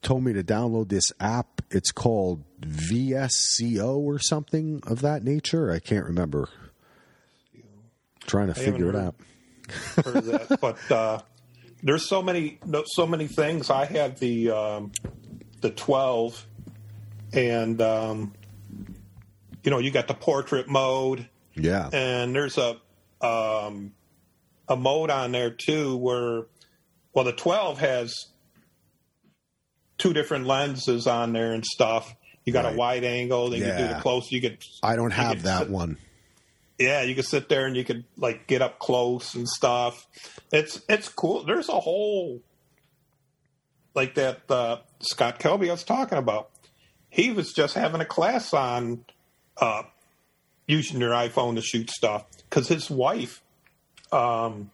told me to download this app. It's called VSCO or something of that nature. I can't remember. Trying to I figure it heard- out. heard that. but uh, there's so many so many things. I have the um, the 12, and um, you know you got the portrait mode, Yeah. and there's a um, a mode on there too where well the 12 has two different lenses on there and stuff. You got Right. a wide angle, then you do the close. You could I don't have that sit- one. yeah, you could sit there and you could like get up close and stuff. It's it's cool. There's a whole like that uh, Scott Kelby I was talking about. He was just having a class on uh, using your iPhone to shoot stuff because his wife, um,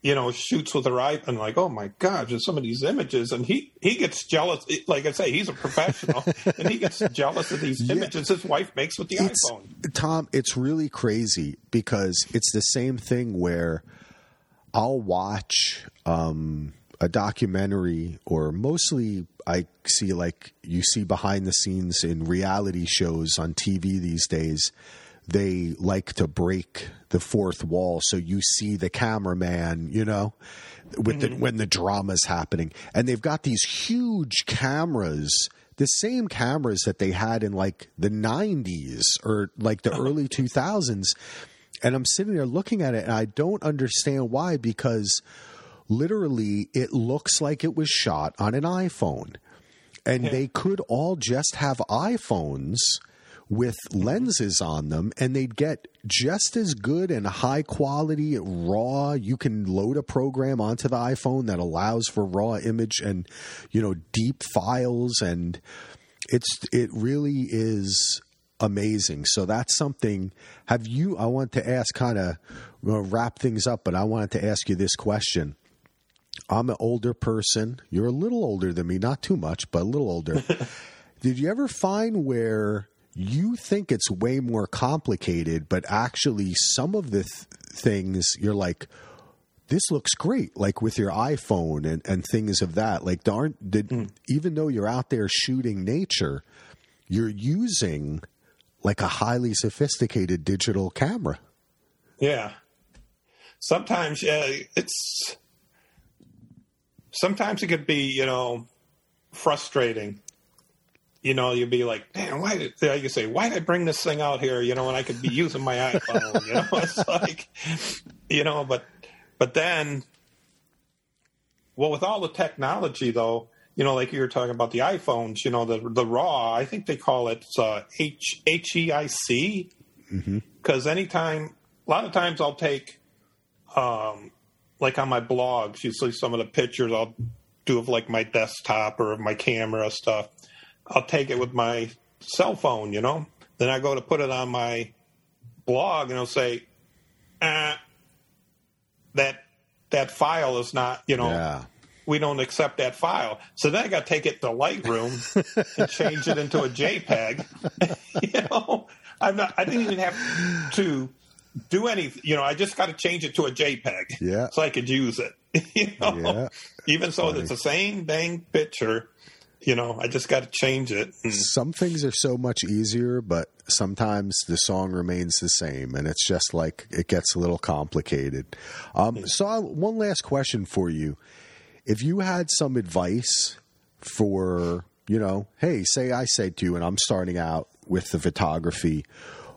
you know, shoots with her iPhone. Like, oh my god, there's some of these images, and he he gets jealous. Like I say, he's a professional, and he gets jealous of these Yeah. images his wife makes with the It's iPhone. Tom, it's really crazy because it's the same thing where I'll watch um, a documentary or mostly I see like you see behind the scenes in reality shows on TV these days. They like to break the fourth wall so you see the cameraman, you know, with the, mm-hmm. when the drama's happening. And they've got these huge cameras, the same cameras that they had in like the 90s or like the early 2000s. And I'm sitting there looking at it and I don't understand why because literally it looks like it was shot on an iPhone. And they could all just have iPhones with lenses on them and they'd get just as good and high quality raw. You can load a program onto the iphone that allows for raw image and you know deep files and it's it really is amazing. So that's something have you i want to ask kind of uh, wrap things up but i wanted to ask you this question i'm an older person you're a little older than me not too much but a little older did you ever find where you think it's way more complicated, but actually some of the th- things you're like, this looks great, like with your iPhone and, and things of that. Like, aren't did, hmm. even though you're out there shooting nature, you're using like a highly sophisticated digital camera. Yeah. Sometimes, yeah, it's sometimes it could be, you know, frustrating. You know, you'd be like, man, why did like you say, why did I bring this thing out here? You know, when I could be using my iPhone. You know, it's like, you know, but but then, well, with all the technology though, you know, like you were talking about the iPhones, you know, the the RAW, I think they call it uh, H H E I C, because anytime, a lot of times I'll take, um, like on my blogs, you see some of the pictures I'll do of like my desktop or of my camera stuff. I'll take it with my cell phone, you know. Then I go to put it on my blog, and I'll say, ah, "That that file is not, you know, Yeah. we don't accept that file." So then I got to take it to Lightroom and change it into a JPEG. you know, I'm not. I didn't even have to do anything. You know, I just got to change it to a JPEG, Yeah. so I could use it. you know, Yeah. even so, Funny. it's the same dang picture. You know, I just got to change it. And, Some things are so much easier, but sometimes the song remains the same, and it's just like it gets a little complicated. Um, so, I, one last question for you: If you had some advice for, you know, hey, say I say to you, and I'm starting out with the photography,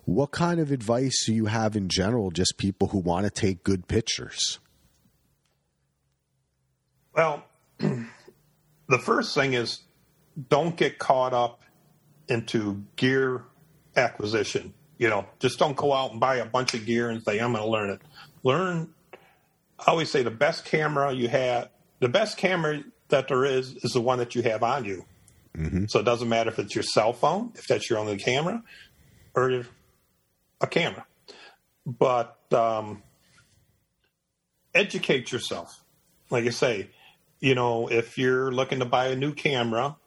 what kind of advice do you have in general? Just people who want to take good pictures. Well, the first thing is don't get caught up into gear acquisition. You know, just don't go out and buy a bunch of gear and say, I'm going to learn it. Learn, I always say the best camera you have, the best camera that there is, is the one that you have on you. Mm-hmm. So it doesn't matter if it's your cell phone, if that's your only camera, or a camera. But um, educate yourself. Like I say, you know, if you're looking to buy a new camera,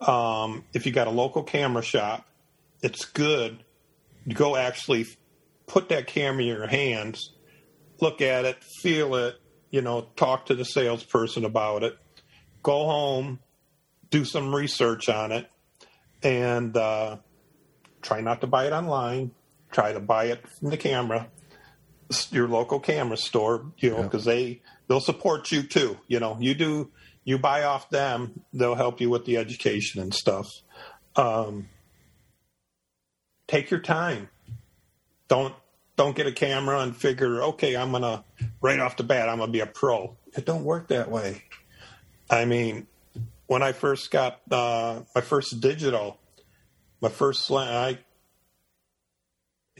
um, if you got a local camera shop, it's good to go actually put that camera in your hands, look at it, feel it, you know, talk to the salesperson about it, go home, do some research on it, and uh, try not to buy it online. Try to buy it from the camera, your local camera store, you know, because yeah. they they'll support you too. You know, you do you buy off them, they'll help you with the education and stuff. Um, take your time. Don't don't get a camera and figure, okay, I'm gonna right off the bat, I'm gonna be a pro. It don't work that way. I mean, when I first got uh, my first digital, my first I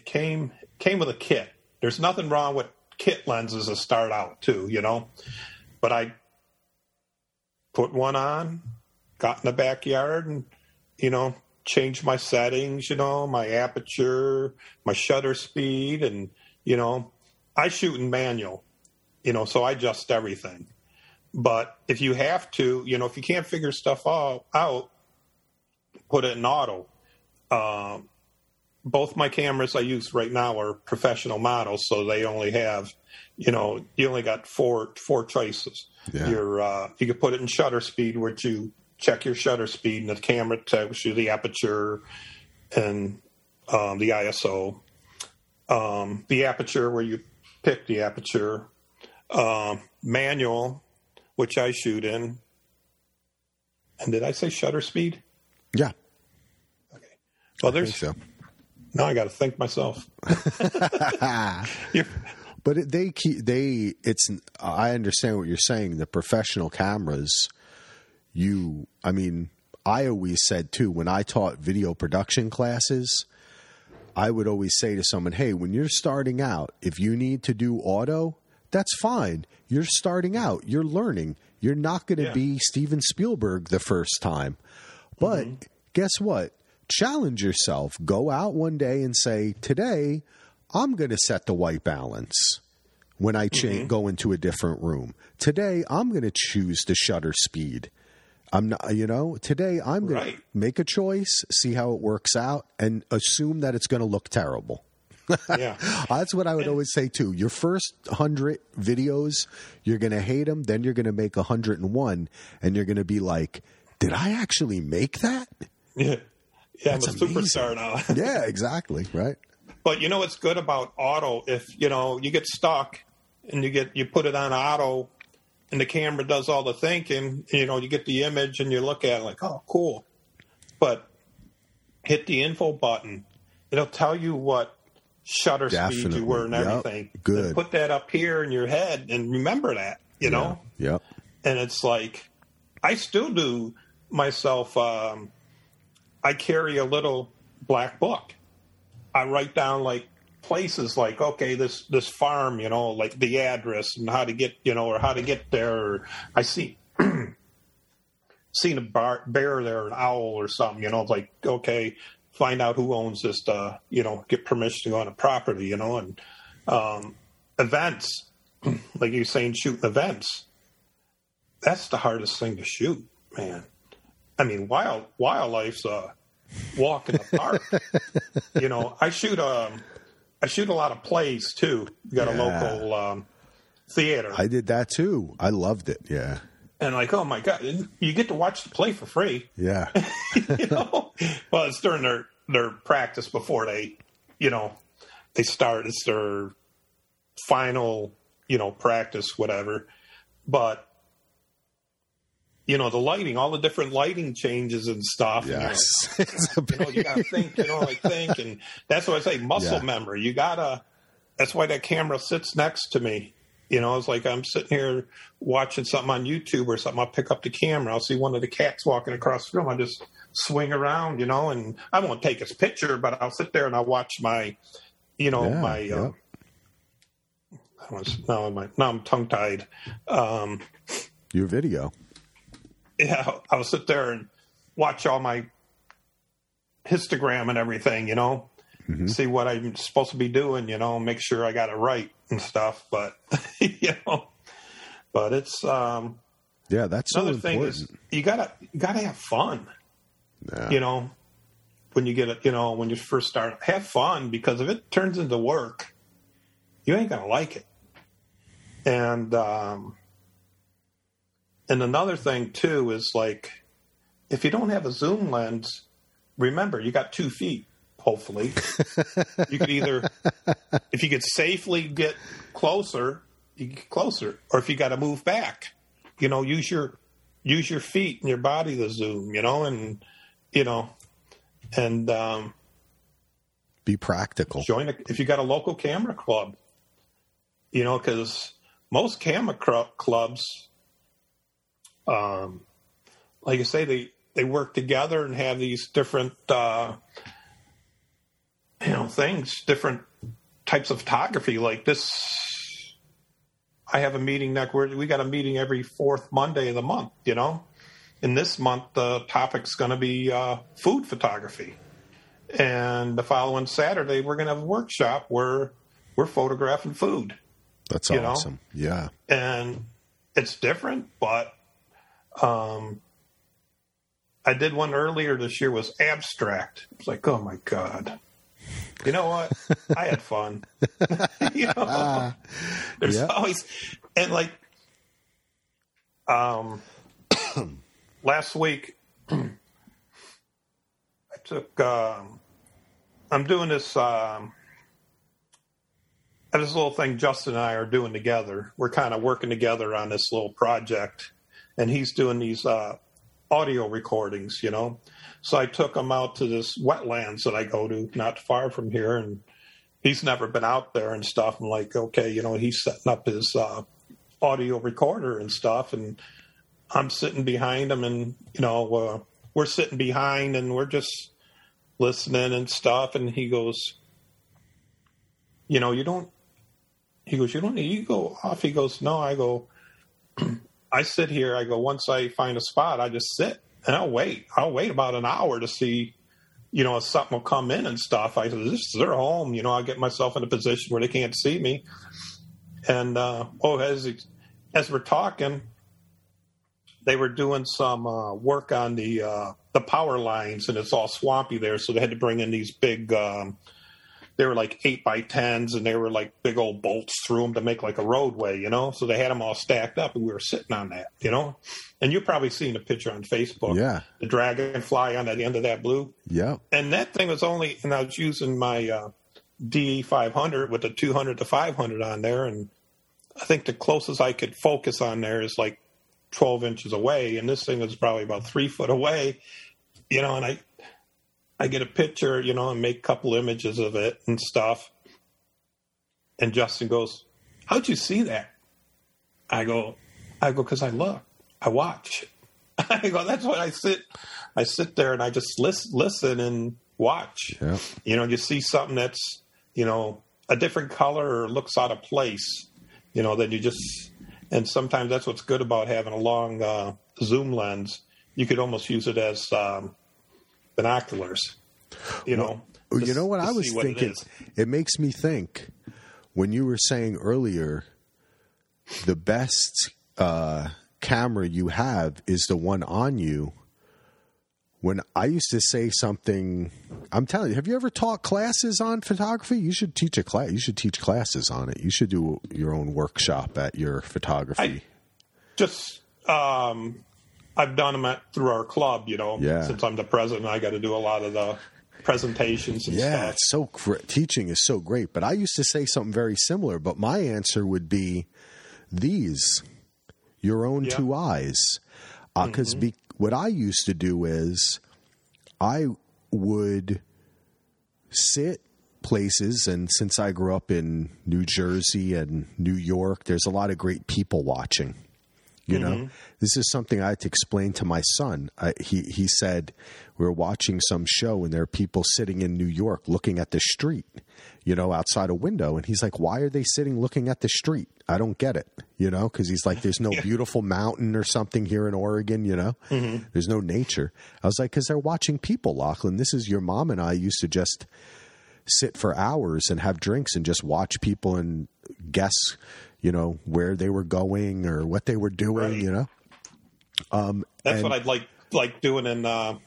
came came with a kit. There's nothing wrong with kit lenses to start out too, you know. But I put one on, got in the backyard, and you know changed my settings. You know, my aperture, my shutter speed, and you know, I shoot in manual. You know, so I adjust everything. But if you have to, you know, if you can't figure stuff all, out, put it in auto. Uh, both my cameras I use right now are professional models, so they only have, you know, you only got four four choices. Yeah. Your uh, you can put it in shutter speed, which you check your shutter speed, and the camera tells you the aperture and um, the ISO. Um, the aperture where you pick the aperture. Uh, manual which I shoot in. And did I say shutter speed? Yeah. Okay. Well, there's. so. Now I got to thank myself. but it, they keep they. It's. I understand what you're saying. The professional cameras. You. I mean, I always said too when I taught video production classes. I would always say to someone, "Hey, when you're starting out, if you need to do auto, that's fine. You're starting out, you're learning. You're not going to yeah. be Steven Spielberg the first time. But mm-hmm. guess what? Challenge yourself. Go out one day and say, Today, I'm going to set the white balance when I cha- mm-hmm. go into a different room. Today, I'm going to choose the shutter speed. I'm not, you know, today I'm going right. to make a choice, see how it works out, and assume that it's going to look terrible yeah. That's what I would always say too. Your first 100 videos, you're going to hate them, then you're going to make 101 and you're going to be like, "Did I actually make that?" Yeah. Yeah, That's I'm a amazing. superstar now. yeah, exactly, right? But you know what's good about auto if, you know, you get stuck and you get you put it on auto and the camera does all the thinking, you know, you get the image and you look at it like, "Oh, cool." But hit the info button. It'll tell you what shutter Definitely. speed you were and everything. Good. And put that up here in your head and remember that, you know? Yeah. Yep. And it's like, I still do myself, um, I carry a little black book. I write down like places like, okay, this, this farm, you know, like the address and how to get, you know, or how to get there. Or I see, seen a bar, bear there, an owl or something, you know, like, okay, find out who owns this, uh, you know, get permission to go on a property, you know, and um, events, like you're saying, shooting events. That's the hardest thing to shoot, man. I mean, wild wildlife's a walk in the park. you know, I shoot um, I shoot a lot of plays too. We got yeah. a local um, theater. I did that too. I loved it. Yeah and like, oh my god, you get to watch the play for free. Yeah, you know. Well, it's during their their practice before they, you know, they start. It's their final, you know, practice, whatever. But you know, the lighting, all the different lighting changes and stuff. Yes, and you, know, you gotta think, you know, like think, and that's what I say, muscle yeah. memory. You gotta. That's why that camera sits next to me you know, it's like I'm sitting here watching something on YouTube or something. I'll pick up the camera. I'll see one of the cats walking across the room. I just swing around, you know, and I won't take his picture, but I'll sit there and I'll watch my, you know, yeah, my. Uh, I was, now, my, now I'm tongue tied. Um, Your video. Yeah, I'll sit there and watch all my histogram and everything, you know, mm-hmm. see what I'm supposed to be doing, you know, make sure I got it right and stuff. But you know, but it's um, yeah, that's another so thing is you gotta you gotta have fun. Yeah. You know, when you get it, you know, when you first start, have fun because if it turns into work, you ain't gonna like it. And um, and another thing too is like if you don't have a zoom lens, remember you got two feet hopefully. you could either, if you could safely get closer, you get closer, or if you got to move back, you know, use your use your feet and your body to zoom, you know, and you know, and um, be practical. Join a, if you got a local camera club, you know, because most camera clubs, um, like I say, they they work together and have these different uh, you know things, different types of photography. Like this, I have a meeting next. We got a meeting every fourth Monday of the month. You know, in this month the topic's going to be uh, food photography, and the following Saturday we're going to have a workshop where we're photographing food. That's awesome. Know? Yeah, and it's different, but um, I did one earlier this year was abstract. It's like, oh my god. You know what? I had fun. you know, there's yep. always and like um last week I took um I'm doing this um this little thing Justin and I are doing together. We're kind of working together on this little project and he's doing these uh audio recordings, you know. So I took him out to this wetlands that I go to not far from here, and he's never been out there and stuff. I'm like, okay, you know, he's setting up his uh, audio recorder and stuff, and I'm sitting behind him, and you know, uh, we're sitting behind, and we're just listening and stuff. And he goes, you know, you don't. He goes, you don't need you go off. He goes, no. I go. I sit here. I go once I find a spot, I just sit and I'll wait. I'll wait about an hour to see, you know, if something will come in and stuff. I said, "This is their home." You know, I get myself in a position where they can't see me. And uh, oh, as as we're talking, they were doing some uh, work on the uh, the power lines, and it's all swampy there, so they had to bring in these big um, they were like eight by tens and they were like big old bolts through them to make like a roadway, you know. So they had them all stacked up, and we were sitting on that, you know. And you've probably seen a picture on Facebook, yeah, the dragonfly on the end of that blue, yeah. And that thing was only, and I was using my uh, D500 with the 200 to 500 on there, and I think the closest I could focus on there is like 12 inches away, and this thing was probably about three foot away, you know. And I I get a picture, you know, and make a couple images of it and stuff. And Justin goes, How'd you see that? I go, I go, because I look, I watch. I go, that's what I sit. I sit there and I just listen, listen and watch. Yeah. You know, you see something that's, you know, a different color or looks out of place, you know, then you just, and sometimes that's what's good about having a long uh, zoom lens. You could almost use it as um, binoculars. You know, well, you know what I was thinking. It, it makes me think when you were saying earlier, the best uh, camera you have is the one on you. When I used to say something, I'm telling you, have you ever taught classes on photography? You should teach a class. You should teach classes on it. You should do your own workshop at your photography. I just um, I've done them at, through our club, you know. Yeah. Since I'm the president, I got to do a lot of the presentations and yeah, stuff. Yeah, it's so great. Teaching is so great. But I used to say something very similar, but my answer would be these your own yeah. two eyes. Because uh, mm-hmm. what I used to do is I would sit places and since I grew up in New Jersey and New York there's a lot of great people watching you mm-hmm. know, this is something I had to explain to my son. I, he he said we were watching some show and there are people sitting in New York looking at the street, you know, outside a window, and he's like, "Why are they sitting looking at the street? I don't get it." You know, because he's like, "There's no yeah. beautiful mountain or something here in Oregon." You know, mm-hmm. there's no nature. I was like, "Because they're watching people, Lachlan. This is your mom and I used to just." sit for hours and have drinks and just watch people and guess you know where they were going or what they were doing. Right. You know, um, that's and, what I'd like like doing in. Uh,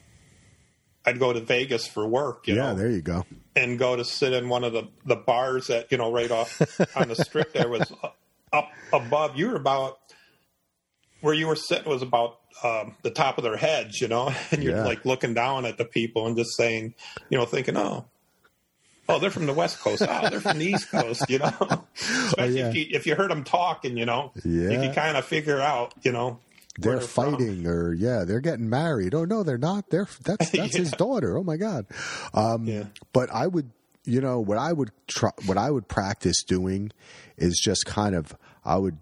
I'd go to Vegas for work. yeah, know, there you go. And go to sit in one of the the bars that you know right off on the strip. There was up above. You were about where you were sitting was about um, the top of their heads, you know, and you're yeah. like looking down at the people and just saying, you know, thinking, oh, oh, they're from the West Coast. Oh, they're from the East Coast. You know, especially yeah. if, you, if you heard them talking, you know, you Yeah. can kind of figure out, you know, they're from. fighting or yeah they're getting married oh no they're not they're that's that's his daughter oh my god um Yeah. but i would you know what i would try what i would practice doing is just kind of i would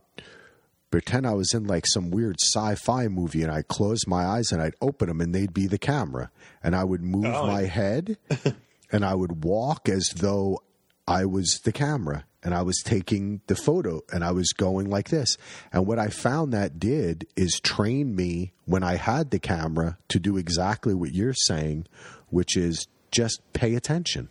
pretend i was in like some weird sci-fi movie and i'd close my eyes and i'd open them and they'd be the camera and i would move Oh. my head and i would walk as though i was the camera and I was taking the photo and I was going like this. And what I found that did is train me when I had the camera to do exactly what you're saying, which is just pay attention.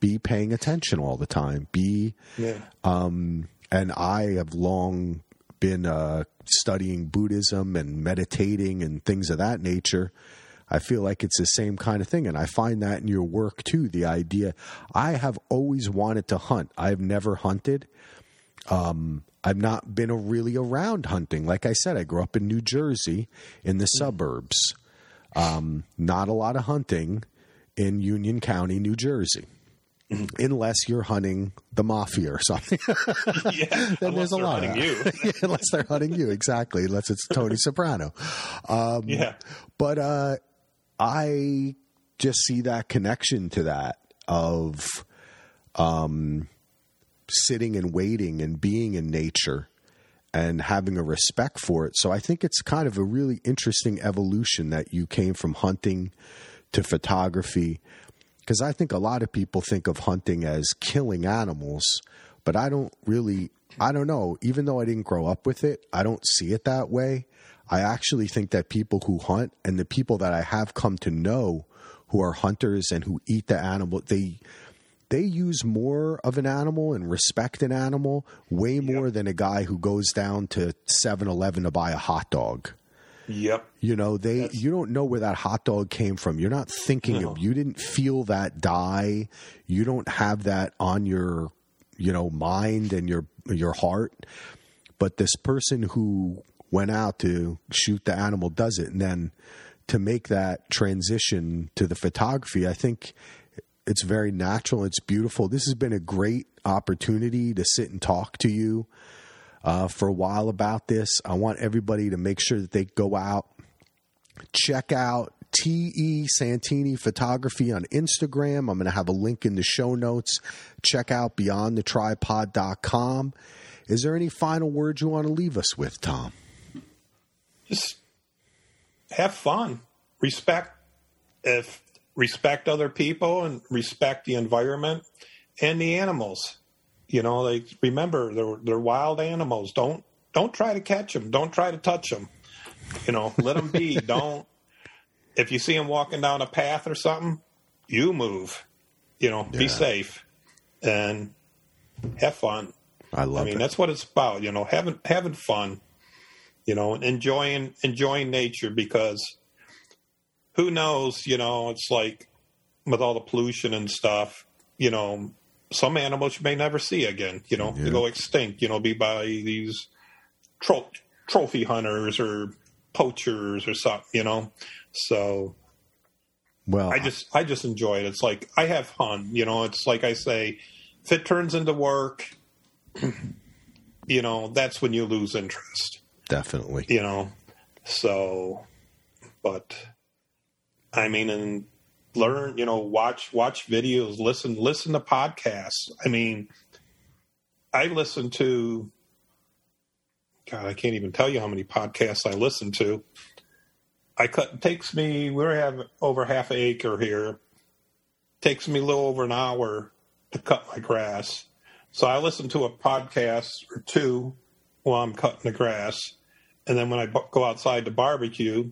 Be paying attention all the time. Be Yeah. um, and I have long been uh, studying Buddhism and meditating and things of that nature. I feel like it's the same kind of thing, and I find that in your work too. The idea I have always wanted to hunt. I've never hunted. Um, I've not been a, really around hunting. Like I said, I grew up in New Jersey in the suburbs. Um, not a lot of hunting in Union County, New Jersey unless you're hunting the mafia or something. yeah. then there's a unless they're lot hunting you. Yeah, unless they're hunting you, exactly. Unless it's Tony Soprano. Um, yeah. But uh, I just see that connection to that of um, sitting and waiting and being in nature and having a respect for it. So I think it's kind of a really interesting evolution that you came from hunting to photography. Because I think a lot of people think of hunting as killing animals, but I don't really, I don't know. Even though I didn't grow up with it, I don't see it that way. I actually think that people who hunt and the people that I have come to know who are hunters and who eat the animal, they they use more of an animal and respect an animal way more than a guy who goes down to 7-Eleven to buy a hot dog. Yep. You know, they you don't know where that hot dog came from. You're not thinking No. of you didn't feel that die. You don't have that on your you know mind and your your heart. But this person who went out to shoot the animal does it and then to make that transition to the photography, I think it's very natural. It's beautiful. This has been a great opportunity to sit and talk to you uh, for a while about this. I want everybody to make sure that they go out, check out T.E. Santini Photography on Instagram. I'm going to have a link in the show notes. Check out beyondthetripod.com. Is there any final words you want to leave us with, Tom? Just have fun. Respect if respect other people and respect the environment and the animals. You know, like remember they're they're wild animals. Don't don't try to catch them. Don't try to touch them. You know, let them be. don't if you see them walking down a path or something, you move. You know, Yeah. be safe and have fun. I love I mean, it. that's what it's about. You know, having having fun. You know, enjoying enjoying nature because who knows? You know, it's like with all the pollution and stuff. You know, some animals you may never see again. You know, Yeah. they go extinct. You know, be by these tro- trophy hunters or poachers or something. You know, so well, I just I just enjoy it. It's like I have fun. You know, it's like I say, if it turns into work, you know, that's when you lose interest. definitely. You know, so, but I mean, and learn. You know, watch watch videos, listen listen to podcasts. I mean, I listen to. God, I can't even tell you how many podcasts I listen to. I cut. Takes me. We have over half an acre here. Takes me a little over an hour to cut my grass. So I listen to a podcast or two while I'm cutting the grass, and then when I go outside to barbecue,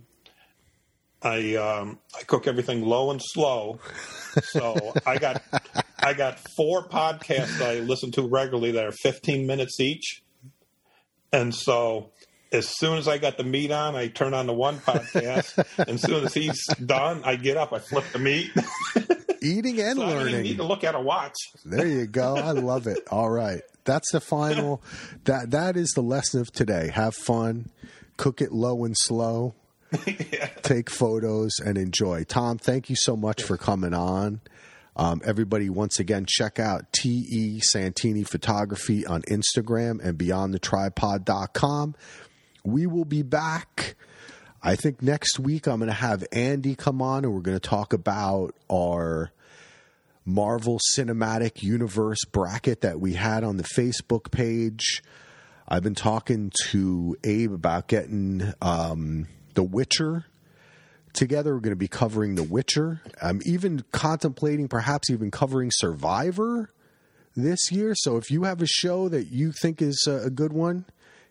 I um, I cook everything low and slow. So I got I got four podcasts I listen to regularly that are 15 minutes each, and so as soon as I got the meat on, I turn on the one podcast, and as soon as he's done, I get up, I flip the meat. Eating and So I learning. need to look at a watch. There you go. I love it. All right. That's the final that that is the lesson of today. Have fun, cook it low and slow, take photos and enjoy. Tom, thank you so much for coming on. Um, everybody, once again, check out T.E. Santini Photography on Instagram and beyondthetripod.com. We will be back. I think next week I'm going to have Andy come on and we're going to talk about our Marvel Cinematic Universe bracket that we had on the Facebook page. I've been talking to Abe about getting um, The Witcher together. We're going to be covering The Witcher. I'm even contemplating perhaps even covering Survivor this year. So if you have a show that you think is a good one,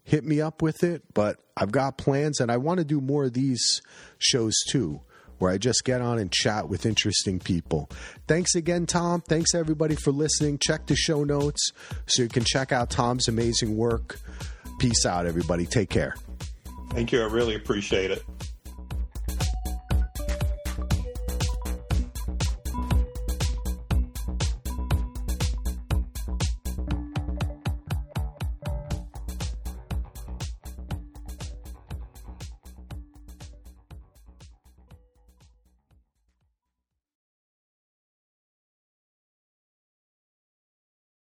hit me up with it. But I've got plans and I want to do more of these shows too where I just get on and chat with interesting people. Thanks again, Tom. Thanks everybody for listening. Check the show notes so you can check out Tom's amazing work. Peace out, everybody. Take care. Thank you. I really appreciate it.